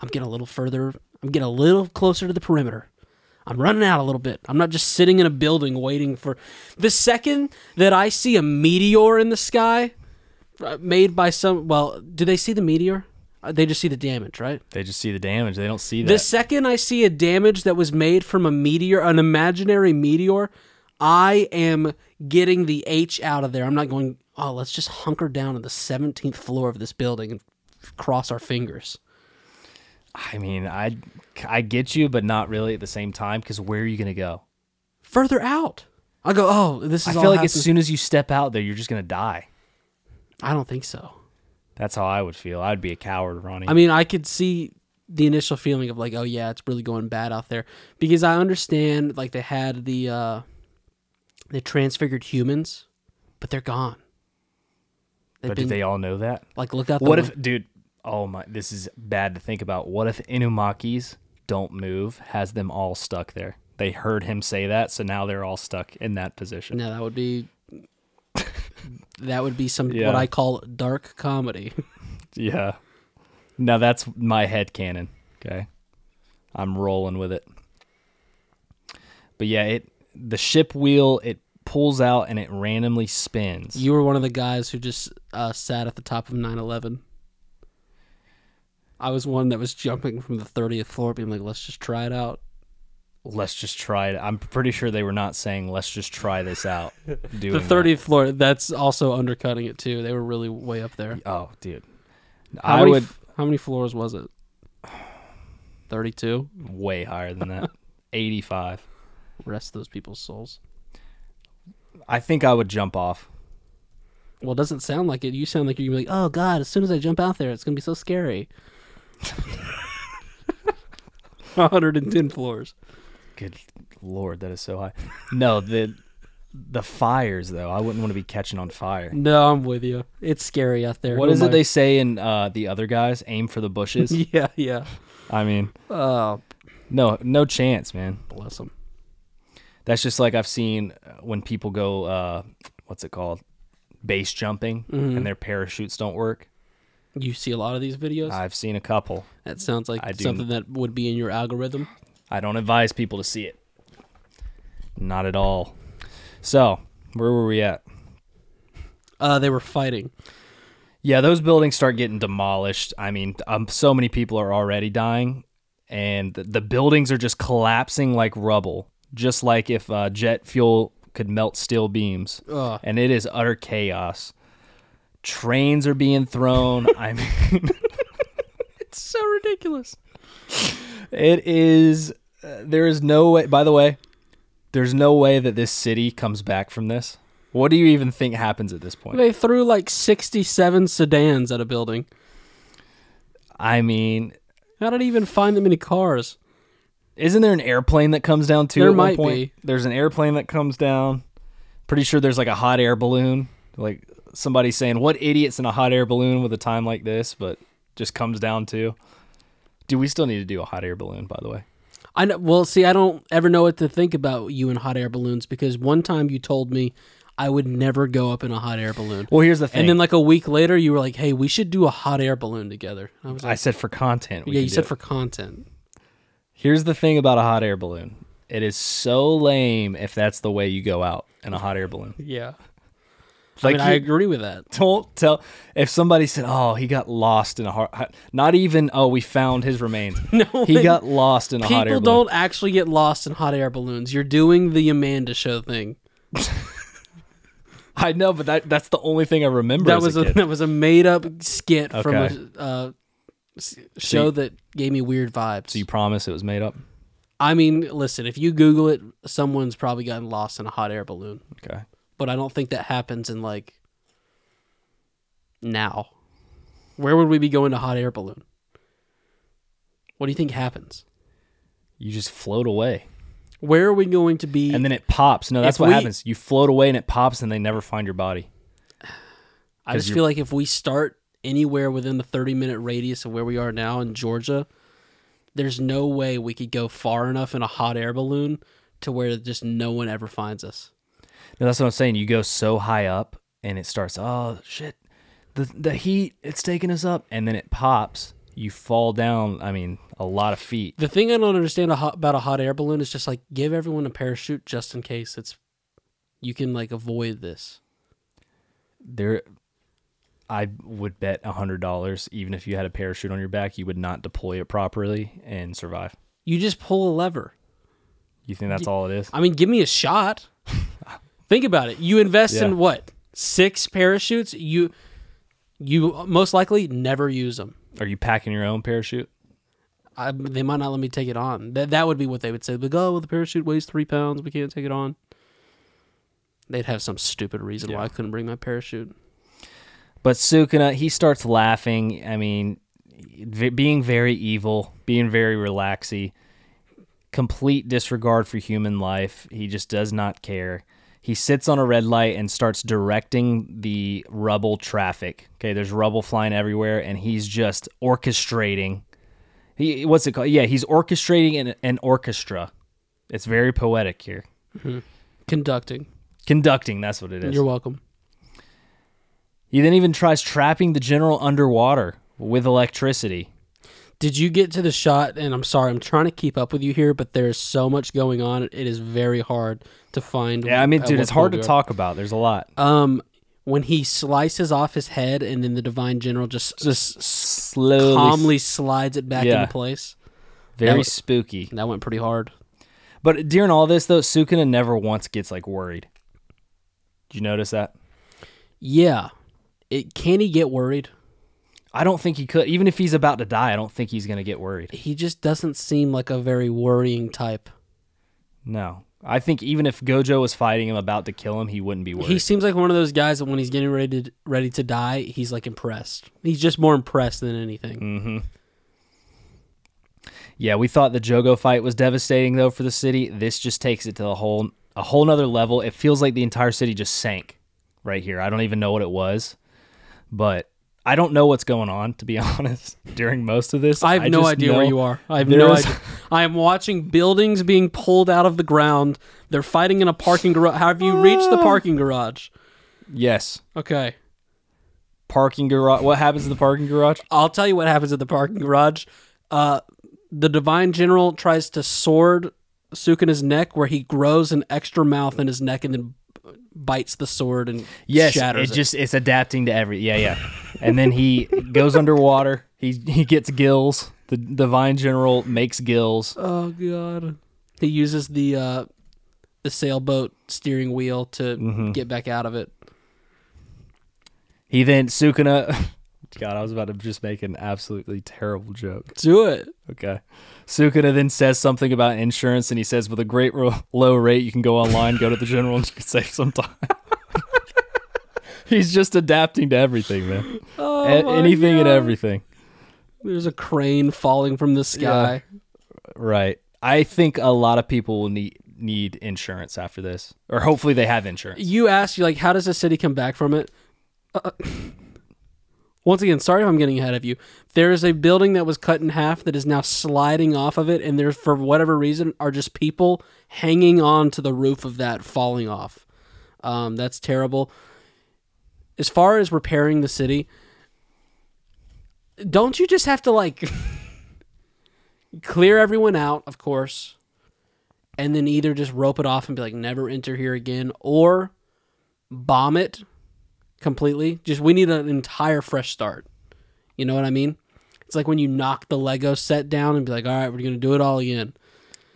I'm getting a little further. I'm getting a little closer to the perimeter. I'm running out a little bit. I'm not just sitting in a building waiting for the second that I see a meteor in the sky, uh, made by some. Well, do they see the meteor? Uh, They just see the damage, right? They just see the damage; they don't see that. The second I see a damage that was made from a meteor, an imaginary meteor, I am getting the H out of there. I'm not going, oh, let's just hunker down on the 17th floor of this building and cross our fingers. I mean, I I get you, but not really at the same time. Because where are you gonna go? Further out. I go, oh, this is. I feel like as soon as you step out there, you're just gonna die. I don't think so. That's how I would feel. I'd be a coward, Ronny. I mean, I could see the initial feeling of like, oh yeah, it's really going bad out there because I understand like they had the uh the transfigured humans, but they're gone. They've but been- do they all know that? like look out. What if, dude? Oh my, this is bad to think about. What if Inumakis don't move, has them all stuck there? They heard him say that, so now they're all stuck in that position. No, that would be that would be some Yeah. what I call dark comedy. Yeah. Now that's my head canon. Okay. I'm rolling with it. But yeah, it the ship wheel it pulls out and it randomly spins. you were one of the guys who just uh, sat at the top of 9/11. I was one that was jumping from the 30th floor, being like, "Let's just try it out." let's just try it. I'm pretty sure they were not saying let's just try this out. Doing The that. 30th floor, that's also undercutting it too. They were really way up there. Oh, dude. How I many, would how many floors was it? 32. way higher than that. 85. Rest those people's souls. I think I would jump off. Well, it doesn't sound like it. You sound like you're gonna be like, "Oh God!" As soon as I jump out there, it's gonna be so scary. 110 floors. Good lord, that is so high. No, the the fires though. I wouldn't want to be catching on fire. No, I'm with you. It's scary out there. What Who is am it I- they say in uh, the other guys? Aim for the bushes. Yeah, yeah. I mean, Oh, no, no chance, man. bless them. That's just like I've seen uh, when people go, uh, what's it called, base jumping, Mm-hmm. and their parachutes don't work. You see a lot of these videos. I've seen a couple. that sounds like I do- something that would be in your algorithm. I don't advise people to see it. Not at all. So, where were we at? Uh, they were fighting. Yeah, those buildings start getting demolished. I mean, um, so many people are already dying, and the, the buildings are just collapsing like rubble, just like if uh, jet fuel could melt steel beams. Ugh. And it is utter chaos. Trains are being thrown. I mean, It's so ridiculous. it is. Uh, there is no way. By the way, there's no way that this city comes back from this. What do you even think happens at this point? They threw like 67 sedans at a building. I mean, How did he even find that many cars? Isn't there an airplane that comes down too? There might point? be. There's an airplane that comes down. Pretty sure there's like a hot air balloon. Like somebody saying, "What idiots in a hot air balloon with a time like this?" But just comes down to. Do we still need to do a hot air balloon? By the way, I know. Well, see, I don't ever know what to think about you and hot air balloons because one time you told me I would never go up in a hot air balloon. well, here's the thing. And then like a week later, you were like, "Hey, we should do a hot air balloon together." I was like, I said for content. we "Yeah, you said it. for content." Here's the thing about a hot air balloon. It is so lame if that's the way you go out in a hot air balloon. Yeah, Like I mean, I agree with that. don't tell if somebody said, "Oh, he got lost in a hot," not even, "Oh, we found his remains." No, he got lost in a hot air balloon. People don't actually get lost in hot air balloons. You're doing the Amanda show thing. I know, but that that's the only thing I remember. That as was a, a, that was a made up skit Okay. from a uh, show you- that gave me weird vibes. So you promise it was made up? I mean, listen, if you Google it, someone's probably gotten lost in a hot air balloon. Okay. But I don't think that happens in like now. Where would we be going to hot air balloon? What do you think happens? You just float away. Where are we going to be? And then it pops. No, that's what we- happens. You float away and it pops and they never find your body. I just feel like if we start anywhere within the 30 minute radius of where we are now in Georgia, there's no way we could go far enough in a hot air balloon to where just no one ever finds us. No, that's what I'm saying. You go so high up and it starts, oh shit. The the heat, it's taking us up. And then it pops. You fall down, I mean, a lot of feet. The thing I don't understand a hot, about a hot air balloon is just like give everyone a parachute just in case it's you can like avoid this. There I would bet a hundred dollars, even if you had a parachute on your back, you would not deploy it properly and survive. You just pull a lever. You think that's all it is? I mean, give me a shot. Think about it. You invest Yeah. in what? Six parachutes? You you most likely never use them. Are you packing your own parachute? I, they might not let me take it on. That that would be what they would say. Like, oh, well, the parachute weighs three pounds. We can't take it on. They'd have some stupid reason why I couldn't bring my parachute. But Sukuna, he starts laughing. I mean, v- being very evil, being very relaxy, complete disregard for human life. He just does not care. He sits on a red light and starts directing the rubble traffic. Okay, there's rubble flying everywhere, and he's just orchestrating. He what's it called? Yeah, he's orchestrating an, an orchestra. It's very poetic here. Mm-hmm. Conducting. Conducting, that's what it is. You're welcome. He then even tries trapping the general underwater with electricity. Did you get to the shot? And I'm sorry, I'm trying to keep up with you here, but there's so much going on. It is very hard to find. Yeah, I mean, dude, it's hard to are. talk about. There's a lot. Um, when he slices off his head, and then the divine general just Just slowly, calmly slides it back Yeah. into place. very that- spooky. That went pretty hard. But during all this, though, Sukuna never once gets like worried. Did you notice that? Yeah, it can he get worried? I don't think he could. Even if he's about to die, I don't think he's gonna get worried. He just doesn't seem like a very worrying type. No, I think even if Gojo was fighting him, about to kill him, he wouldn't be worried. He seems like one of those guys that when he's getting ready to ready to die, he's like impressed. He's just more impressed than anything. mm-hmm. Yeah, we thought the Jogo fight was devastating though for the city. This just takes it to a whole a whole nother level. It feels like the entire city just sank right here. I don't even know what it was, but I don't know what's going on to be honest. During most of this, I have no idea where you are. I have no idea. I am watching buildings being pulled out of the ground. They're fighting in a parking garage. Have you reached the parking garage? Yes, Okay. parking garage. What happens in the parking garage? I'll tell you what happens at the parking garage. Uh, the divine general tries to sword Sukuna's neck, where he grows an extra mouth in his neck and then bites the sword and Yes, shatters it it. just it's adapting to every yeah yeah, and then he goes underwater. He he gets gills. The divine general makes gills. oh god. He uses the uh, the sailboat steering wheel to Mm-hmm. get back out of it. He then Sukuna. God, I was about to just make an absolutely terrible joke. Do it. Okay. Sukuna then says something about insurance, and he says, with a great ro- low rate, you can go online, go to the general, and you can save some time. He's just adapting to everything, man. Oh A- anything and everything. There's a crane falling from the sky. Right. I think a lot of people will need need insurance after this, or hopefully they have insurance. You asked, you like, how does the city come back from it? Uh, once again, sorry if I'm getting ahead of you. There is a building that was cut in half that is now sliding off of it, and there's for whatever reason are just people hanging on to the roof of that, falling off. Um, that's terrible. As far as repairing the city, don't you just have to like clear everyone out, of course, and then either just rope it off and be like, never enter here again, or bomb it completely. Just we need an entire fresh start. You know what I mean? It's like when you knock the Lego set down and be like, all right, we're gonna do it all again.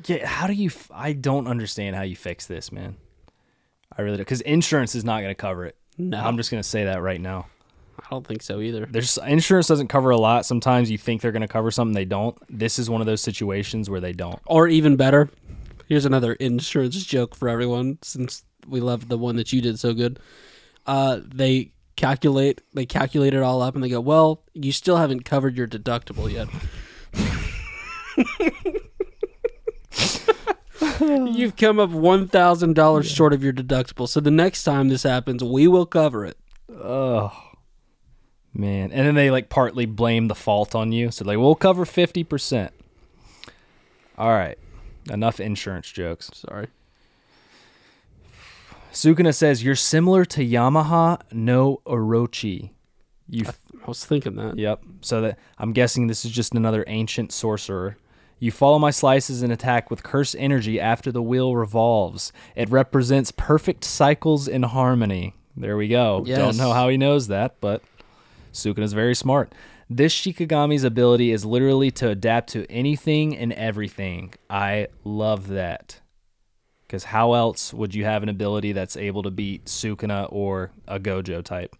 Yeah, how do you? F- I don't understand how you fix this, man. I really do, because insurance is not going to cover it. No. I'm just going to say that right now. I don't think so either. There's insurance doesn't cover a lot. Sometimes you think they're going to cover something they don't. This is one of those situations where they don't. Or even better, here's another insurance joke for everyone since we love the one that you did so good. Uh, they calculate they calculate it all up and they go, "Well, you still haven't covered your deductible yet." You've come up one thousand dollars short of your deductible. So the next time this happens, we will cover it. Oh man. And then they like partly blame the fault on you. So like we'll cover 50%. All right. Enough insurance jokes. Sorry. Sukuna says you're similar to Yamata no Orochi. You f- I was thinking that. Yep. So that I'm guessing this is just another ancient sorcerer. You follow my slices and attack with curse energy after the wheel revolves. It represents perfect cycles in harmony. There we go. Yes. Don't know how he knows that, but Sukuna's very smart. This Shikigami's ability is literally to adapt to anything and everything. I love that. Because how else would you have an ability that's able to beat Sukuna or a Gojo type?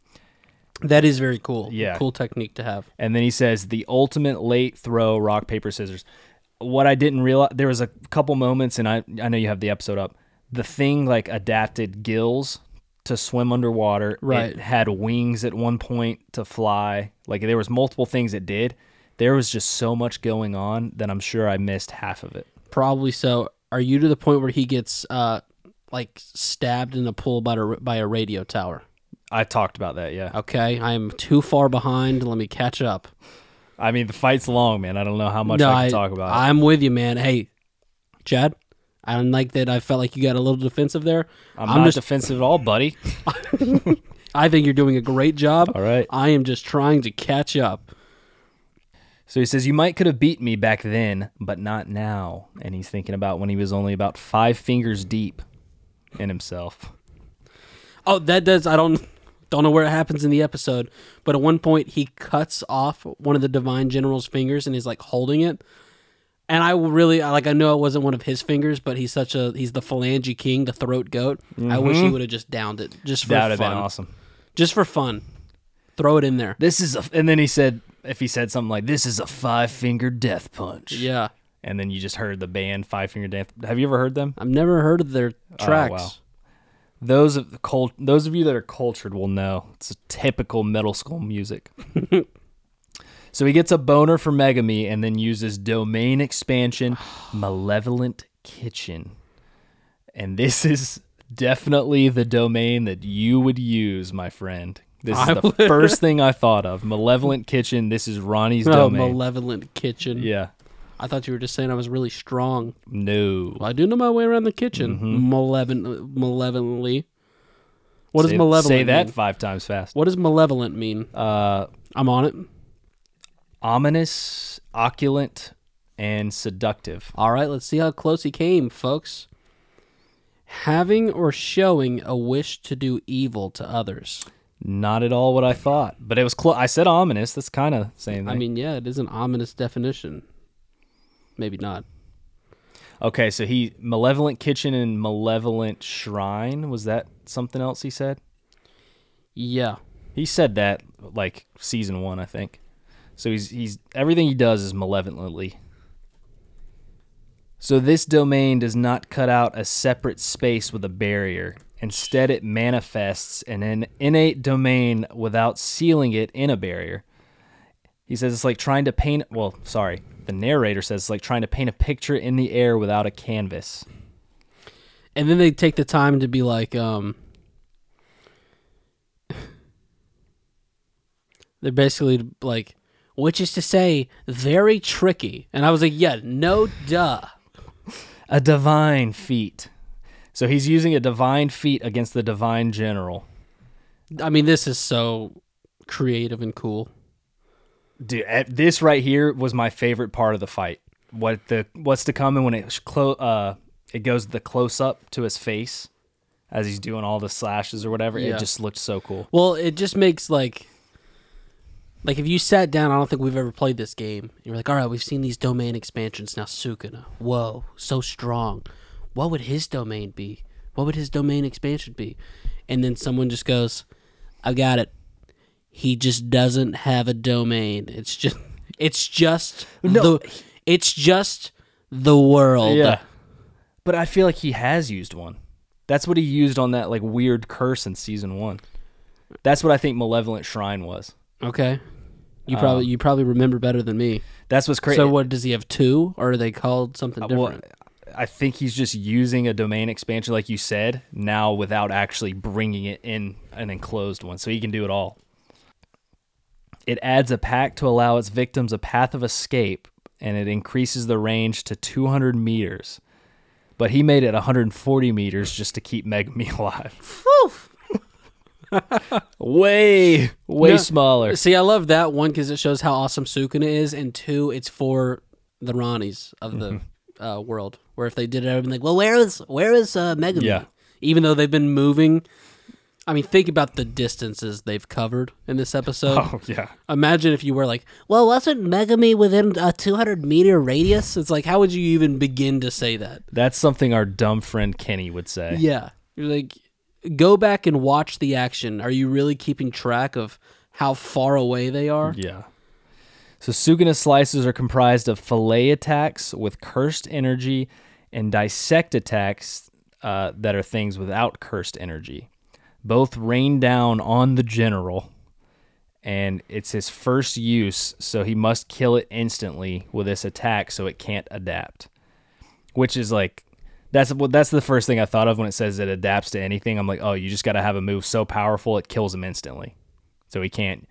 That is very cool. Yeah. Cool technique to have. And then he says the ultimate late throw rock paper scissors. What I didn't realize there was a couple moments, and I I know you have the episode up. The thing like adapted gills to swim underwater. Right. It had wings at one point to fly. Like there was multiple things it did. There was just so much going on that I'm sure I missed half of it. Probably so. Are you to the point where he gets uh like stabbed in a pool by a by a radio tower? I talked about that, yeah. Okay, I am too far behind. Let me catch up. I mean, the fight's long, man. I don't know how much no, I can talk about. it. I'm with you, man. Hey, Chad, I don't like that. I felt like you got a little defensive there. I'm, I'm not just- defensive at all, buddy. I think you're doing a great job. All right. I am just trying to catch up. So he says, You might could have beat me back then, but not now. And he's thinking about when he was only about five fingers deep in himself. Oh, that does. I don't don't know where it happens in the episode, but at one point he cuts off one of the divine general's fingers and he's like holding it. And I really like. I know it wasn't one of his fingers, but he's such a he's the phalange king, the throat goat. I wish he mm-hmm. would have just downed it just for That would have fun. been awesome. Just for fun, throw it in there. This is a, and then he said, if he said something like, This is a five finger death punch. Yeah, And then you just heard the band Five Finger Death. Have you ever heard them? I've never heard of their oh, tracks. wow. Those of the cult, those of you that are cultured will know it's a typical middle school music. so he gets a boner for Megumi and then uses domain expansion, malevolent kitchen, and this is definitely the domain that you would use, my friend. This is the would. first thing I thought of. Malevolent kitchen. This is Ronny's Oh, domain. malevolent kitchen. yeah. I thought you were just saying I was really strong. No. Well, I do know my way around the kitchen. Mm-hmm. Malevolent, malevolently. What does say, malevolent Say that mean? five times fast. What does malevolent mean? Uh, I'm on it. ominous, opulent, and seductive. All right, let's see how close he came, folks. Having or showing a wish to do evil to others. Not at all what I thought, but it was close. I said ominous. That's kind of same thing. I mean, yeah, it is an ominous definition. Maybe not. okay, so he malevolent kitchen and malevolent shrine. Was that something else he said? Yeah. He said that like season one, I think. So he's he's everything he does is malevolently. So this domain does not cut out a separate space with a barrier. Instead, it manifests in an innate domain without sealing it in a barrier. He says it's like trying to paint. Well, sorry, the narrator says it's like trying to paint a picture in the air without a canvas. And then they take the time to be like, um, they're basically like, which is to say, very tricky. And I was like, yeah, no duh. A divine feat. So he's using a divine feat against the divine general. I mean, this is so creative and cool. Dude, eh, this right here was my favorite part of the fight. What the what's to come and when it clo- uh it goes the close up to his face as he's doing all the slashes or whatever. Yeah. It just looked so cool. Well, it just makes like, like if you sat down, I don't think we've ever played this game. You're like, all right, we've seen these domain expansions now. Sukuna, whoa, so strong. What would his domain be? What would his domain expansion be? And then someone just goes, I got it. he just doesn't have a domain. It's just it's just No. the it's just the world. Yeah. But I feel like he has used one. That's what he used on that like weird curse in season one. That's what I think Malevolent Shrine was. Okay. You probably Um, you probably remember better than me. That's what's crazy. So what does he have two or are they called something Uh, well, different? I think he's just using a domain expansion, like you said, now without actually bringing it in an enclosed one, so he can do it all. It adds a pack to allow its victims a path of escape, and it increases the range to 200 meters. But he made it 140 meters just to keep Megumi alive. way, way No, smaller. See, I love that one because it shows how awesome Sukuna is, and two, it's for the Ronnys of the Mm-hmm. uh, world. Where if they did it, I'd be like, well, where is where is uh, Megumi? Yeah. Even though they've been moving, I mean, think about the distances they've covered in this episode. Oh yeah. Imagine if you were like, Well, wasn't Megumi within a 200 meter radius? it's like, how would you even begin to say that? That's something our dumb friend Kenny would say. Yeah, you're like, go back and watch the action. Are you really keeping track of how far away they are? Yeah. So Sukuna slices are comprised of fillet attacks with cursed energy and dissect attacks uh, that are things without cursed energy. Both rain down on the general, and it's his first use, so he must kill it instantly with this attack so it can't adapt. Which is like that's what that's the first thing I thought of when it says it adapts to anything. I'm like, oh, you just got to have a move so powerful it kills him instantly, so he can't.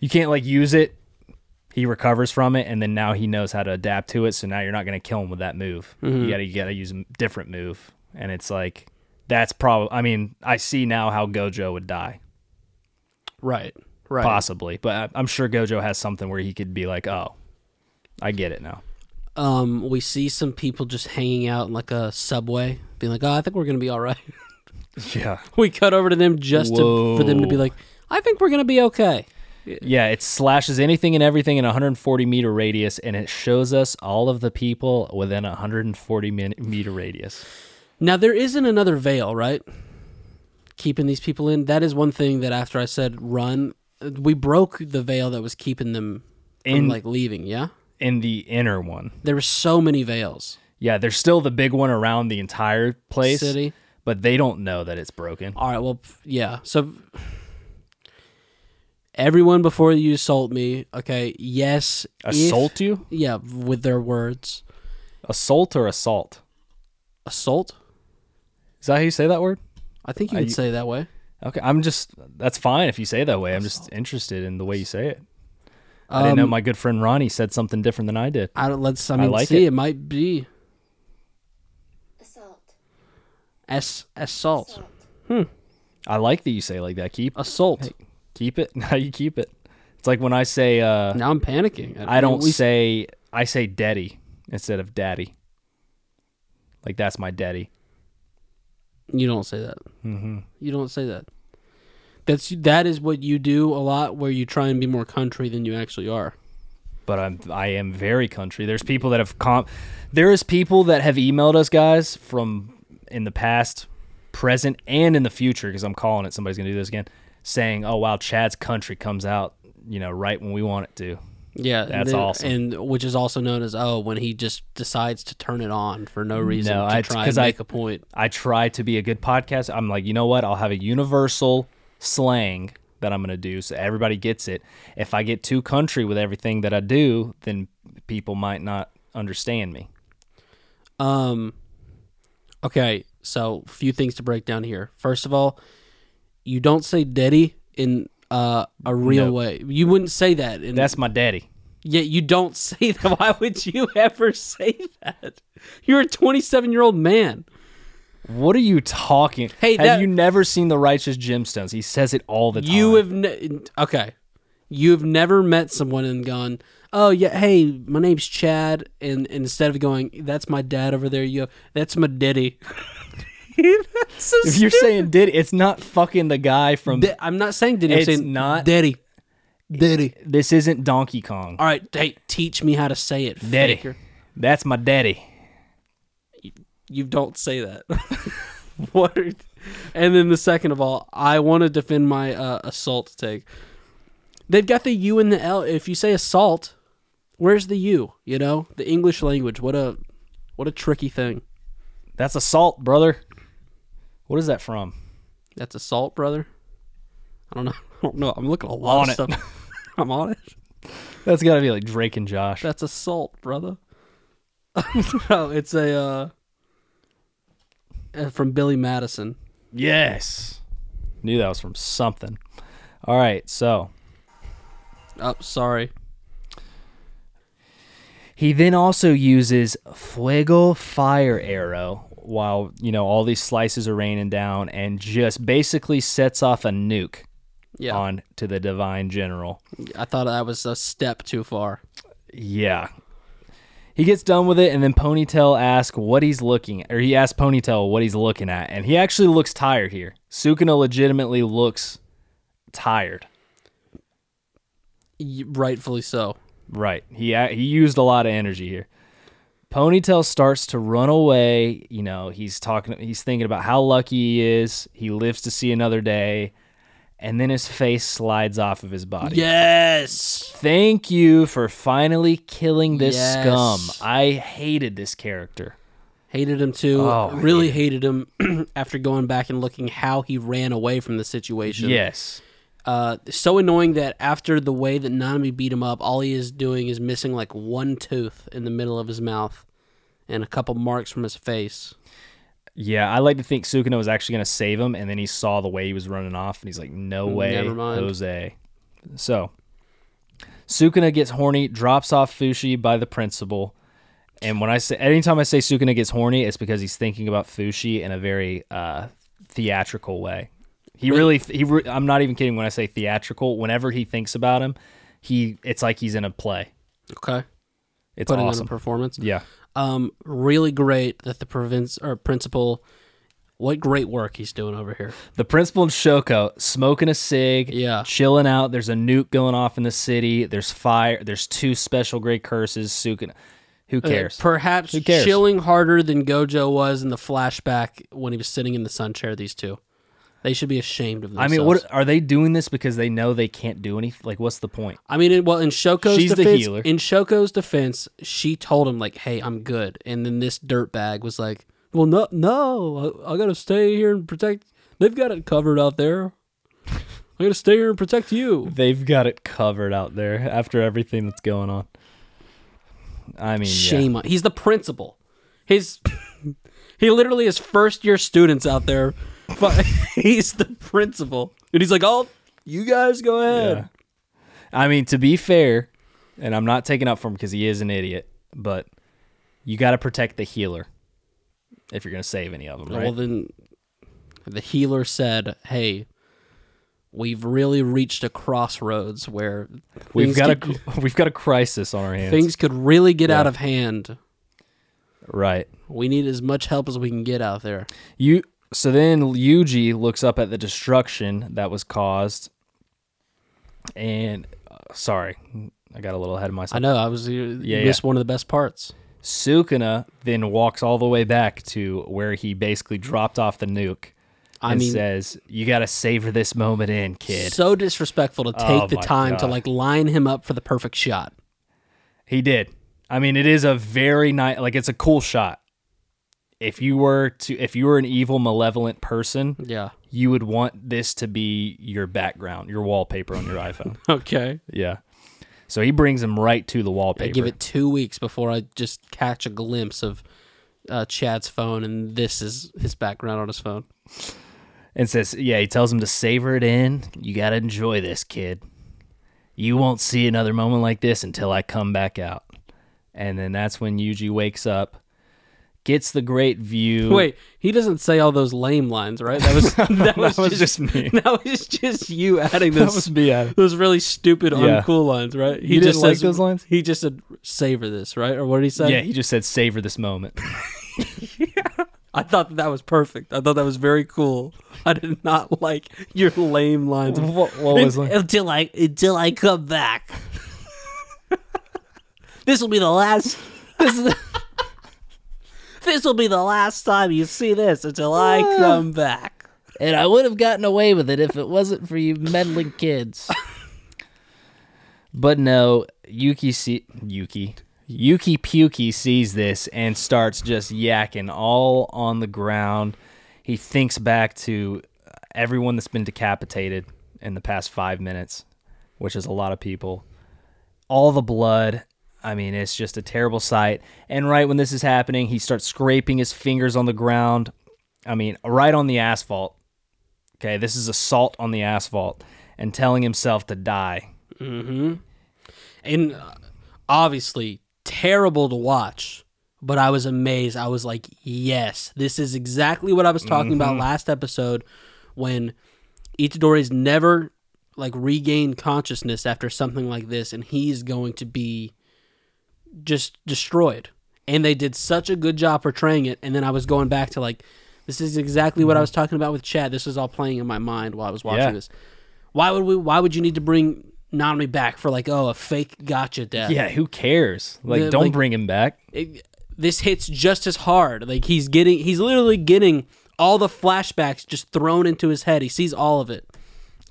You can't like use it. He recovers from it, and then now he knows how to adapt to it. So now you're not going to kill him with that move. You gotta you gotta use a different move, and it's like that's probably. I mean, I see now how Gojo would die, Right, right. possibly, but I'm sure Gojo has something where he could be like, oh, I get it now. um, we see some people just hanging out in like a subway, being like, "Oh, I think we're gonna be all right." Yeah, we cut over to them just to, for them to be like, "I think we're gonna be okay." Yeah. It slashes anything and everything in a 140 meter radius, and it shows us all of the people within a 140 meter radius. Now there isn't another veil, right? Keeping these people in. That is one thing that after I said run, we broke the veil that was keeping them from In- like leaving. Yeah, In the inner one, there were so many veils. yeah, there's still the big one around the entire place, City. but they don't know that it's broken. All right. Well, yeah. So everyone before you assault me, okay? Yes. if- Assault you? yeah, with their words. Assault or assault? Assault. Is that how you say that word? I think you I- would say it that way. Okay, I'm just that's fine if you say it that way. I'm just interested in the way you say it. I didn't know Um, my good friend Ronny said something different than I did. I don't, let's. I I mean, like see, it. it. might be Assault. as assault. Hmm. I like that you say it like that. Keep Assault. Keep it. Now you keep it. It's like when I say uh Now I'm panicking. I don't We- say I say daddy instead of daddy. Like that's my daddy. You don't say that. Mm-hmm. You don't say that. That's that is what you do a lot, where you try and be more country than you actually are. but I'm I am very country. There's people that have com there is people that have emailed us guys from in the past, present, and in the future because I'm calling it. Somebody's gonna do this again, saying, "Oh wow, Chad's country comes out, you know, right when we want it to." Yeah, and That's then- awesome. and which is also known as oh, when he just decides to turn it on for no reason No, to I- try and make a point. I try to be a good podcast. I'm like, you know what? I'll have a universal slang that I'm gonna do so everybody gets it. If I get too country with everything that I do, then people might not understand me. Um, okay, so few things to break down here. First of all, you don't say "daddy" in uh, a real No. way. You wouldn't say that. In, That's my daddy. yeah, you don't say that. Why would you ever say that? You're a 27 year old man. What are you talking? Hey, have that- you never seen the Righteous Gemstones? He says it all the time. You have ne- okay. You have never met someone and gone, "Oh yeah, hey, my name's Chad," and, and instead of going, "That's my dad over there," you go, "That's my daddy." That's so If you're stupid. saying did, it's not fucking the guy from. Da- I'm not saying daddy. I'm It's saying not- daddy. Daddy. this isn't Donkey Kong. All right, hey, teach me how to say it. Daddy. faker. That's my daddy. You don't say that. what? Are, and then the second of all, I want to defend my uh, assault take. They've got the U and the L. If you say assault, where's the U? You know, the English language. What a what a tricky thing. That's assault, brother. What is that from? That's assault, brother. I don't know. I don't know. I'm looking a lot On of it. stuff. I'm on it. That's got to be like Drake and Josh. That's assault, brother. no, it's a uh, uh, from Billy Madison. Yes. Knew that was from something. All right, so Oh, sorry. he then also uses fuego fire arrow while, you know, all these slices are raining down and just basically sets off a nuke Yeah, on to the divine general. I thought that was a step too far. Yeah. He gets done with it, and then Ponytail asks what he's looking or he asks Ponytail what he's looking at, and he actually looks tired here. Sukuna legitimately looks tired. Rightfully so. Right. He he used a lot of energy here. Ponytail starts to run away. You know, he's talking. He's thinking about how lucky he is. He lives to see another day, and then his face slides off of his body. Yes. Thank you for finally killing this Yes. scum. I hated this character. Hated him too. Oh, really hated him after going back and looking how he ran away from the situation. Yes. Uh, so annoying that after the way that Nanami beat him up, all he is doing is missing like one tooth in the middle of his mouth and a couple marks from his face. Yeah, I like to think Sukuna was actually going to save him, and then he saw the way he was running off, and he's like, "No way, Never mind. Jose." So, Sukuna gets horny, drops off Fushi by the principal, and when I say anytime I say Sukuna gets horny, it's because he's thinking about Fushi in a very uh, theatrical way. He really, he. Re- I'm not even kidding when I say theatrical. Whenever he thinks about him, he it's like he's in a play. Okay. It's Putting awesome. a performance. yeah. Um, really great that the province or principal. What great work he's doing over here. The principal and Shoko smoking a cig, Yeah. chilling out. There's a nuke going off in the city. There's fire. There's two special great curses. Who cares? Uh, perhaps Who cares? chilling harder than Gojo was in the flashback when he was sitting in the sun chair. These two, they should be ashamed of themselves. I mean, what are they doing this because they know they can't do anything? Like, what's the point? I mean, it, well, in Shoko's She's the defense, healer. in Shoko's defense, she told him like, "Hey, I'm good," and then this dirtbag was like, "Well, no, no, I, I gotta stay here and protect. They've got it covered out there. I gotta stay here and protect you." They've got it covered out there after everything that's going on. I mean, yeah. Shame on. He's the principal. His he literally has first year students out there. But he's the principal, and he's like, "Oh, you guys go ahead." Yeah. I mean, to be fair, and I'm not taking up for him because he is an idiot, but you got to protect the healer if you're going to save any of them, right? Well, then the healer said, "Hey, we've really reached a crossroads where we've got could, a we've got a crisis on our hands. things could really get out of hand. right. We need as much help as we can get out there." You so then Yuji looks up at the destruction that was caused, and uh, sorry, I got a little ahead of myself. I know I was you Yeah, missed one of the best parts. Sukuna then walks all the way back to where he basically dropped off the nuke. I and mean, says, "You got to savor this moment in, kid." so disrespectful to take Oh the time to like line him up for the perfect shot. He did. I mean, it is a very nice, like it's a cool shot. If you were to, if you were an evil, malevolent person, Yeah. you would want this to be your background, your wallpaper on your iPhone. Okay. Yeah. So he brings him right to the wallpaper. I give it two weeks before I just catch a glimpse of uh, Chad's phone, and this is his background on his phone. and says, "Yeah." He tells him to savor it in. You got to enjoy this, kid. You won't see another moment like this until I come back out. And then that's when Yuji wakes up, gets the great view. Wait, he doesn't say all those lame lines, right? That was that was, was just, just me. That was just you adding those that was me. Adam. those really stupid, Yeah. uncool lines, right? He You just like says- those lines? He just said, "Savor this," right? Or what did he say? Yeah, he just said, "Savor this moment." I thought that, that was perfect. I thought that was very cool. I did not like your lame lines. what, what was like? until I until I come back. this will be the last. This is. This will be the last time you see this until I ah. come back. and I would have gotten away with it if it wasn't for you meddling kids. but no, Yuki see Yuki. Yuki Puki sees this and starts just yakking all on the ground. He thinks back to everyone that's been decapitated in the past five minutes, which is a lot of people. All the blood. I mean, it's just a terrible sight. And right when this is happening, he starts scraping his fingers on the ground. I mean, right on the asphalt. Okay, this is assault on the asphalt and telling himself to die. Hmm. and uh, obviously terrible to watch but i was amazed i was like yes this is exactly what i was talking about last episode when itadori's never like regained consciousness after something like this and he's going to be just destroyed. And they did such a good job portraying it. And then i was going back to like this is exactly what i was talking about with chad this was all playing in my mind while i was watching Yeah. this. Why would we why would you need to bring Nami back for like oh a fake gotcha death? Yeah, who cares? Like, The- don't like- bring him back. It- this hits just as hard. Like he's getting he's literally getting all the flashbacks just thrown into his head. He sees all of it.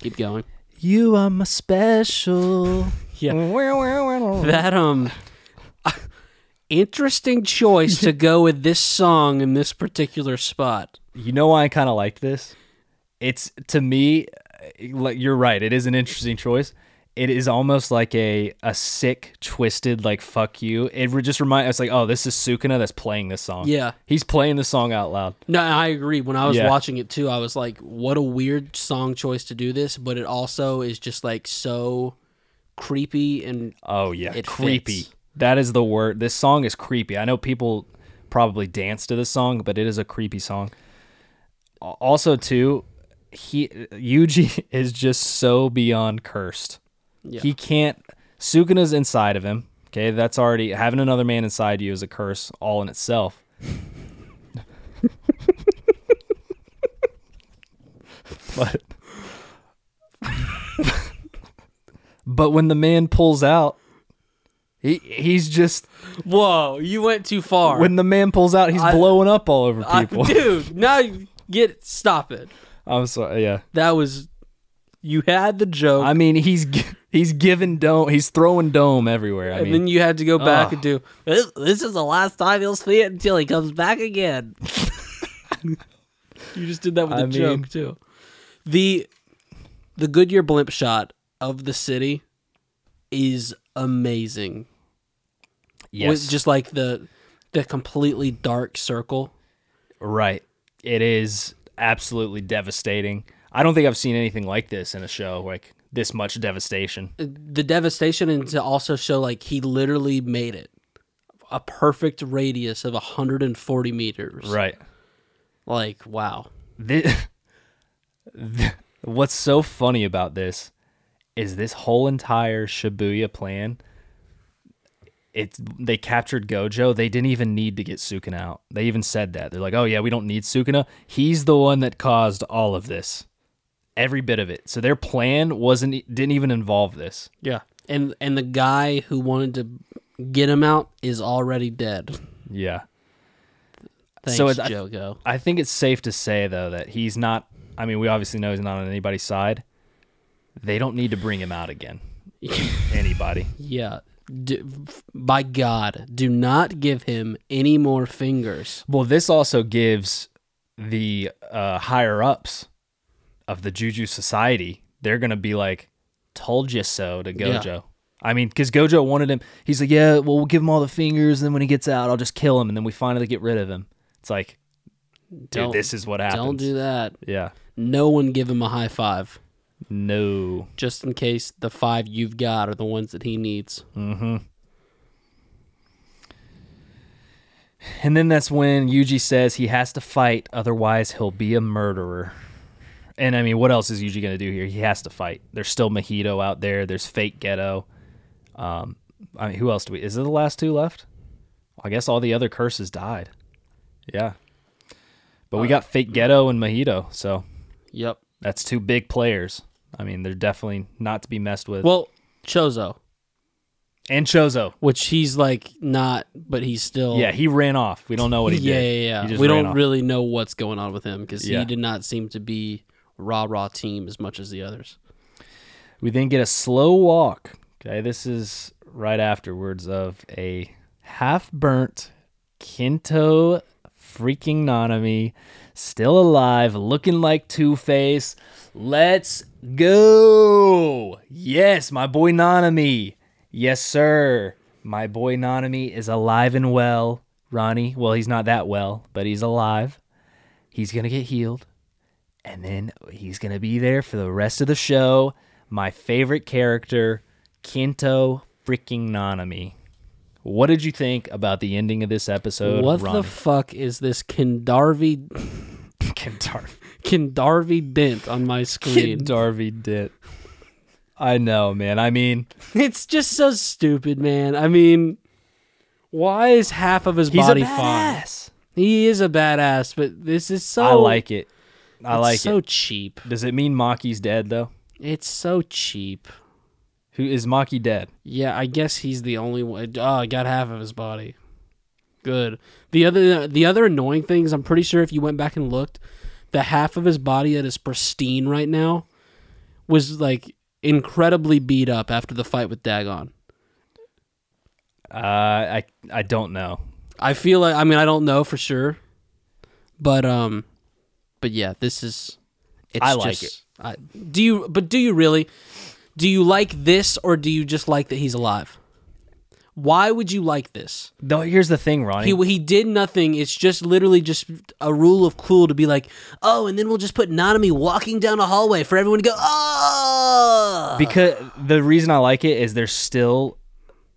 Keep going. You are my special. yeah. That um interesting choice to go with this song in this particular spot You know why I kind of like this? It's to me, like you're right. It is an interesting choice. It is almost like a a sick, twisted, like fuck you. It just reminds us like, oh, this is Sukuna that's playing this song. Yeah. he's playing the song out loud. No, I agree. When I was Yeah. watching it too, I was like, what a weird song choice to do this, but it also is just like so creepy and Oh yeah, creepy. fits. That is the word. This song is creepy. I know people probably dance to this song, but it is a creepy song. Also, too, he Yuji is just so beyond cursed. Yeah. He can't. Sukuna's inside of him. Okay, that's already having another man inside you is a curse all in itself. but but when the man pulls out, he he's just Whoa, you went too far. when the man pulls out, he's I- blowing up all over I- people. dude, now get stop it. I'm sorry. Yeah, That was you had the joke I mean he's he's giving dome. He's throwing dome everywhere. I and mean, then you had to go back and do This, this is the last time you'll see it until he comes back again. you just did that with I a mean- joke too. The the Goodyear blimp shot of the city is amazing. yes, With just like the the completely dark circle. Right. It is absolutely devastating. I don't think I've seen anything like this in a show, like this much devastation. Uh, the devastation and to also show like he literally made it a perfect radius of 140 meters Right. like wow This, what's so funny about this is this whole entire Shibuya plan. It's they captured Gojo. They didn't even need to get Sukuna out. They even said that. They're like, "Oh yeah, we don't need Sukuna. He's the one that caused all of this, every bit of it." So their plan wasn't didn't even involve this. yeah and and the guy who wanted to get him out is already dead Yeah. thanks So it- I- jogo I think it's safe to say though that he's not. I mean, we obviously know he's not on anybody's side. They don't need to bring him out again. Anybody? yeah D- f- by god do not give him any more fingers Well, this also gives the uh, higher ups of the Juju Society. They're gonna be like, "Told you so" to Gojo. I mean, because Gojo wanted him. He's like, "Yeah, well, we'll give him all the fingers, and then when he gets out, I'll just kill him, and then we finally get rid of him." It's like, dude, Don't- this is what happens. don't do that Yeah. no one give him a high five No. just in case the five you've got are the ones that he needs Mm-hmm. And then that's when Yuji says he has to fight, otherwise he'll be a murderer. And I mean, what else is Yuji gonna do here? He has to fight. There's still Mojito out there. There's fake Geto. Um, I mean, who else do we? Is it the last two left? I guess all the other curses died. Yeah, but we got fake Geto and Mojito, so yep that's two big players. I mean, they're definitely not to be messed with. well Choso And Choso. which he's like not, but he's still. Yeah, he ran off. We don't know what he yeah, did. yeah, yeah. Just We don't off. really know what's going on with him because Yeah. he did not seem to be rah rah team as much as the others. We then get a slow walk. Okay, this is right afterwards of a half burnt Kento freaking Nanami, still alive, looking like Two Face. Let's go! Yes, my boy Nanami. Yes, sir. My boy Nanami is alive and well. Ronny, well, he's not that well, but he's alive. He's gonna get healed and then he's gonna be there for the rest of the show. My favorite character, Kento freaking Nanami. What did you think about the ending of this episode? what Ronny? the fuck is this Kindarvi Kintar- Kindarvi dent on my screen? Kindarvi did. I know, man. I mean, it's just so stupid, man. I mean, why is half of his he's body a fine? badass. He is a badass, but this is so. I like it. I like so it. So cheap. Does it mean Maki's dead though? It's so cheap. Who is Maki dead? Yeah, I guess he's the only one. Oh, I got half of his body. Good. The other the other annoying things, I'm pretty sure if you went back and looked, the half of his body that is pristine right now was like incredibly beat up after the fight with Dagon. Uh, I I don't know. I feel like I mean I don't know for sure, but um, but yeah, this is. It's I like just, I, do you? But do you really? Do you like this, or do you just like that he's alive? Why would you like this? Though here's the thing, Ronny. He he did nothing. It's just literally just a rule of cool to be like, oh, and then we'll just put Nanami walking down a hallway for everyone to go, oh, because the reason I like it is there's still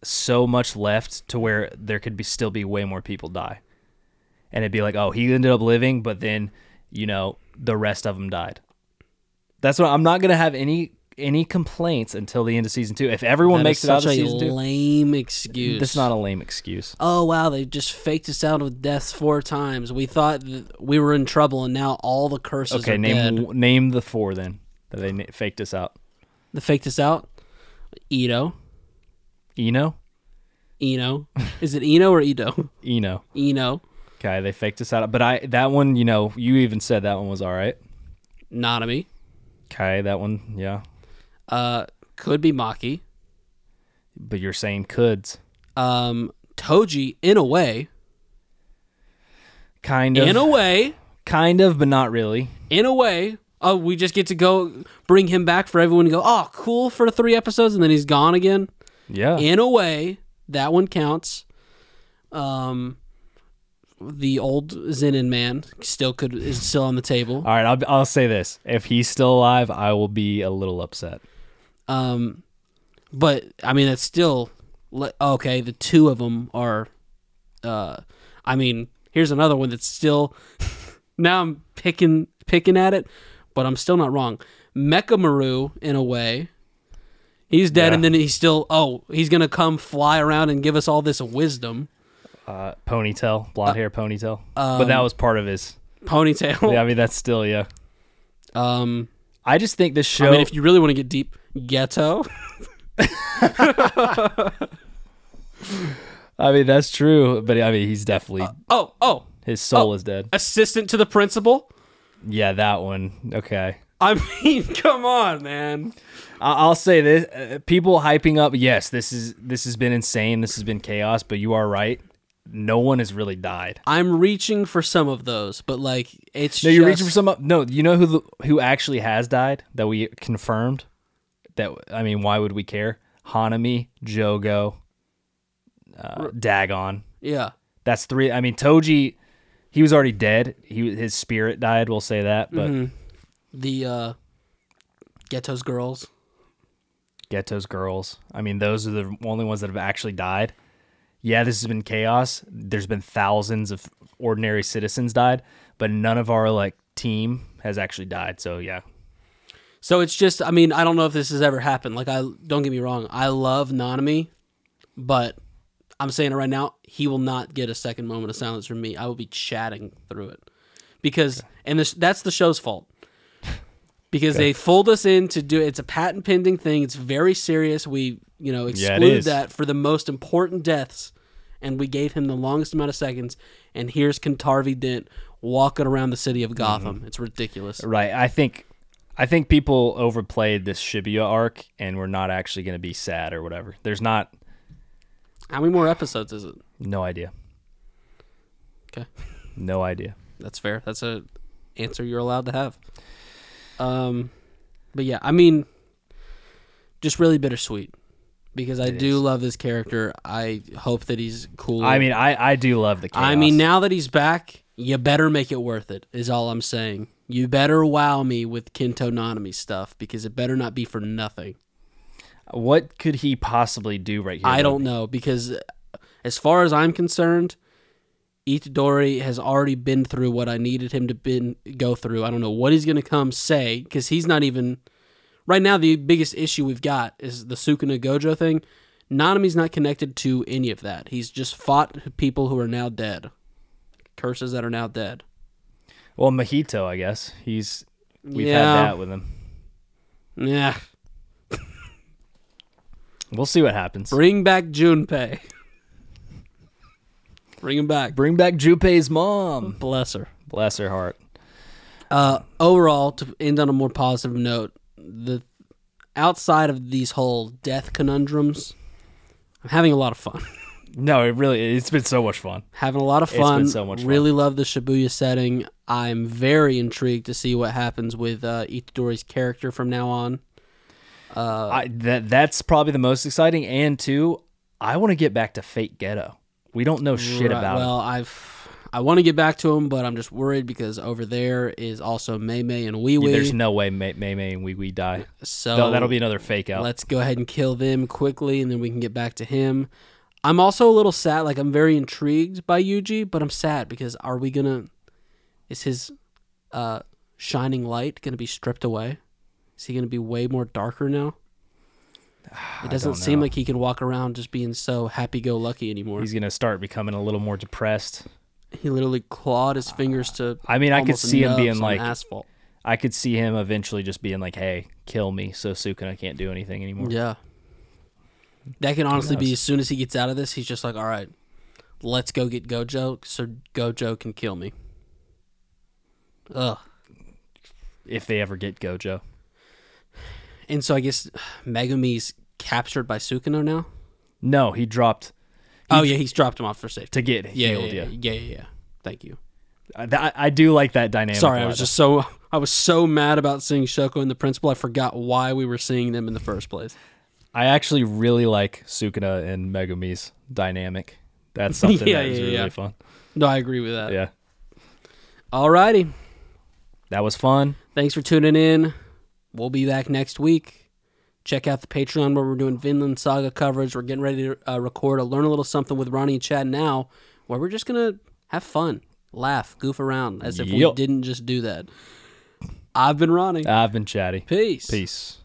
so much left to where there could be still be way more people die, and it'd be like, oh, he ended up living, but then you know the rest of them died. That's what I'm not gonna have any any complaints until the end of season two. If everyone That makes it out of season two, lame excuse. that's not a lame excuse. oh wow, they just faked us out with deaths four times. We thought that we were in trouble, and now all the curses Okay, are name dead. name the four then that they na- faked us out. They faked us out. Ito, Ino, Ino, is it Ino or Ito? Ino. Ino, Okay, they faked us out, but I that one, you know, you even said that one was all right. Nanami, Okay, that one, yeah. Uh, could be Maki, But you're saying coulds. um, Toji in a way, Kind of. in a way. kind of, but not really. in a way, oh, we just get to go bring him back for everyone to go, oh, cool for three episodes, and then he's gone again. Yeah. In a way, that one counts. Um, the old Zenin man still could is still on the table. All right, I'll, I'll say this. If he's still alive, I will be a little upset. Um, but I mean, it's still okay. The two of them are. Uh, I mean, here's another one that's still. now I'm picking picking at it, but I'm still not wrong. Mechamaru, in a way, he's dead, Yeah. and then he's still. Oh, he's gonna come fly around and give us all this wisdom. Uh, ponytail, blonde hair ponytail. um, but that was part of his. Ponytail. Yeah, I mean, that's still, yeah. Um, I just think this show. I mean, if you really want to get deep, Geto. I mean, that's true. But I mean, he's definitely. Oh, oh, his soul oh. is dead. assistant to the principal. Yeah, that one. Okay. I mean, come on, man. I'll say this: uh, people hyping up. Yes, this is this has been insane. This has been chaos. But you are right. No one has really died. I'm reaching for some of those, but like it's No, you're reaching for some. No, you know who the, who actually has died that we confirmed. That I mean, why would we care? Hanami, Jogo, uh, Dagon. Yeah, That's three. I mean, Toji, he was already dead. He his spirit died. We'll say that. But Mm-hmm. the uh, Geto's girls. Geto's girls. I mean, those are the only ones that have actually died. Yeah, this has been chaos. There's been thousands of ordinary citizens died, but none of our like team has actually died. So yeah, So it's just, I mean, I don't know if this has ever happened. Like, I don't get me wrong, I love Nanami, but I'm saying it right now, he will not get a second moment of silence from me. I will be chatting through it because, and this that's the show's fault because they fooled us in to do it's a patent pending thing. It's very serious. We you know, exclude is. that for the most important deaths, and we gave him the longest amount of seconds. And here's Kentarvi Dent walking around the city of Gotham. Mm-hmm. It's ridiculous. Right. I think I think people overplayed this Shibuya arc and we're not actually going to be sad or whatever. There's not How many more episodes is it? no idea. Okay. No idea. That's fair. That's a answer you're allowed to have. Um, but yeah, I mean, just really bittersweet because I It do is. love this character. I hope that he's cool. I mean, I I do love the chaos. I mean, now that he's back, you better make it worth it. Is all I'm saying. You better wow me with Kento Nanami stuff because it better not be for nothing. what could he possibly do right here? I don't know because, uh, as far as I'm concerned, Itadori has already been through what I needed him to been go through. I don't know what he's gonna come say because he's not even right now. The biggest issue we've got is the Sukuna Gojo thing. Nanami's not connected to any of that. He's just fought people who are now dead, curses that are now dead. Well, Mahito, I guess he's we've Yeah. had that with him. Yeah, We'll see what happens. bring back Junpei. Bring him back. Bring back Junpei's mom. Bless her. Bless her heart. Uh, overall, to end on a more positive note, the outside of these whole death conundrums, I'm having a lot of fun. No, it really it's been so much fun. having a lot of It's been fun. so much fun. Really love the Shibuya setting. I'm very intrigued to see what happens with uh, Itadori's character from now on. Uh, I that that's probably the most exciting. And two, I want to get back to Fate Geto. We don't know shit right, about Well, I've I want to get back to him, but I'm just worried because over there is also Mei Mei and Ui. Ui. There's no way Mei Mei, May and Ui Ui die. so that'll be another fake out. Let's go ahead and kill them quickly, and then we can get back to him. I'm also a little sad. Like I'm very intrigued by Yuji, but I'm sad because are we gonna? Is his uh, shining light gonna be stripped away? Is he gonna be way more darker now? It doesn't seem like he can walk around just being so happy-go-lucky anymore. He's gonna start becoming a little more depressed. he literally clawed his fingers to. I mean, I could see him being like, asphalt. I could see him eventually just being like, "Hey, kill me," so Sukuna can't do anything anymore. Yeah. That can honestly be as soon as he gets out of this, he's just like, all right, let's go get Gojo so Gojo can kill me. Ugh. If they ever get Gojo, And so I guess Megumi's captured by Sukuna now? no, he dropped oh, yeah, he's dropped him off for safety. to get Yeah, healed. yeah, Yeah, yeah, yeah, yeah. Thank you. Uh, I, I- I do like that dynamic. Sorry, I was just so I was so mad about seeing Shoko and the principal. I forgot why we were seeing them in the first place. I actually really like Sukuna and Megumi's dynamic. That's something Yeah, that is yeah, really yeah. fun. No, I agree with that. Yeah, Alrighty. That was fun. Thanks for tuning in. We'll be back next week. Check out the Patreon where we're doing Vinland Saga coverage. We're getting ready to uh, record a Learn a Little Something with Ronny and Chad now, where we're just going to have fun, laugh, goof around as if we didn't just do that. I've been Ronny. I've been chatty. Peace. Peace.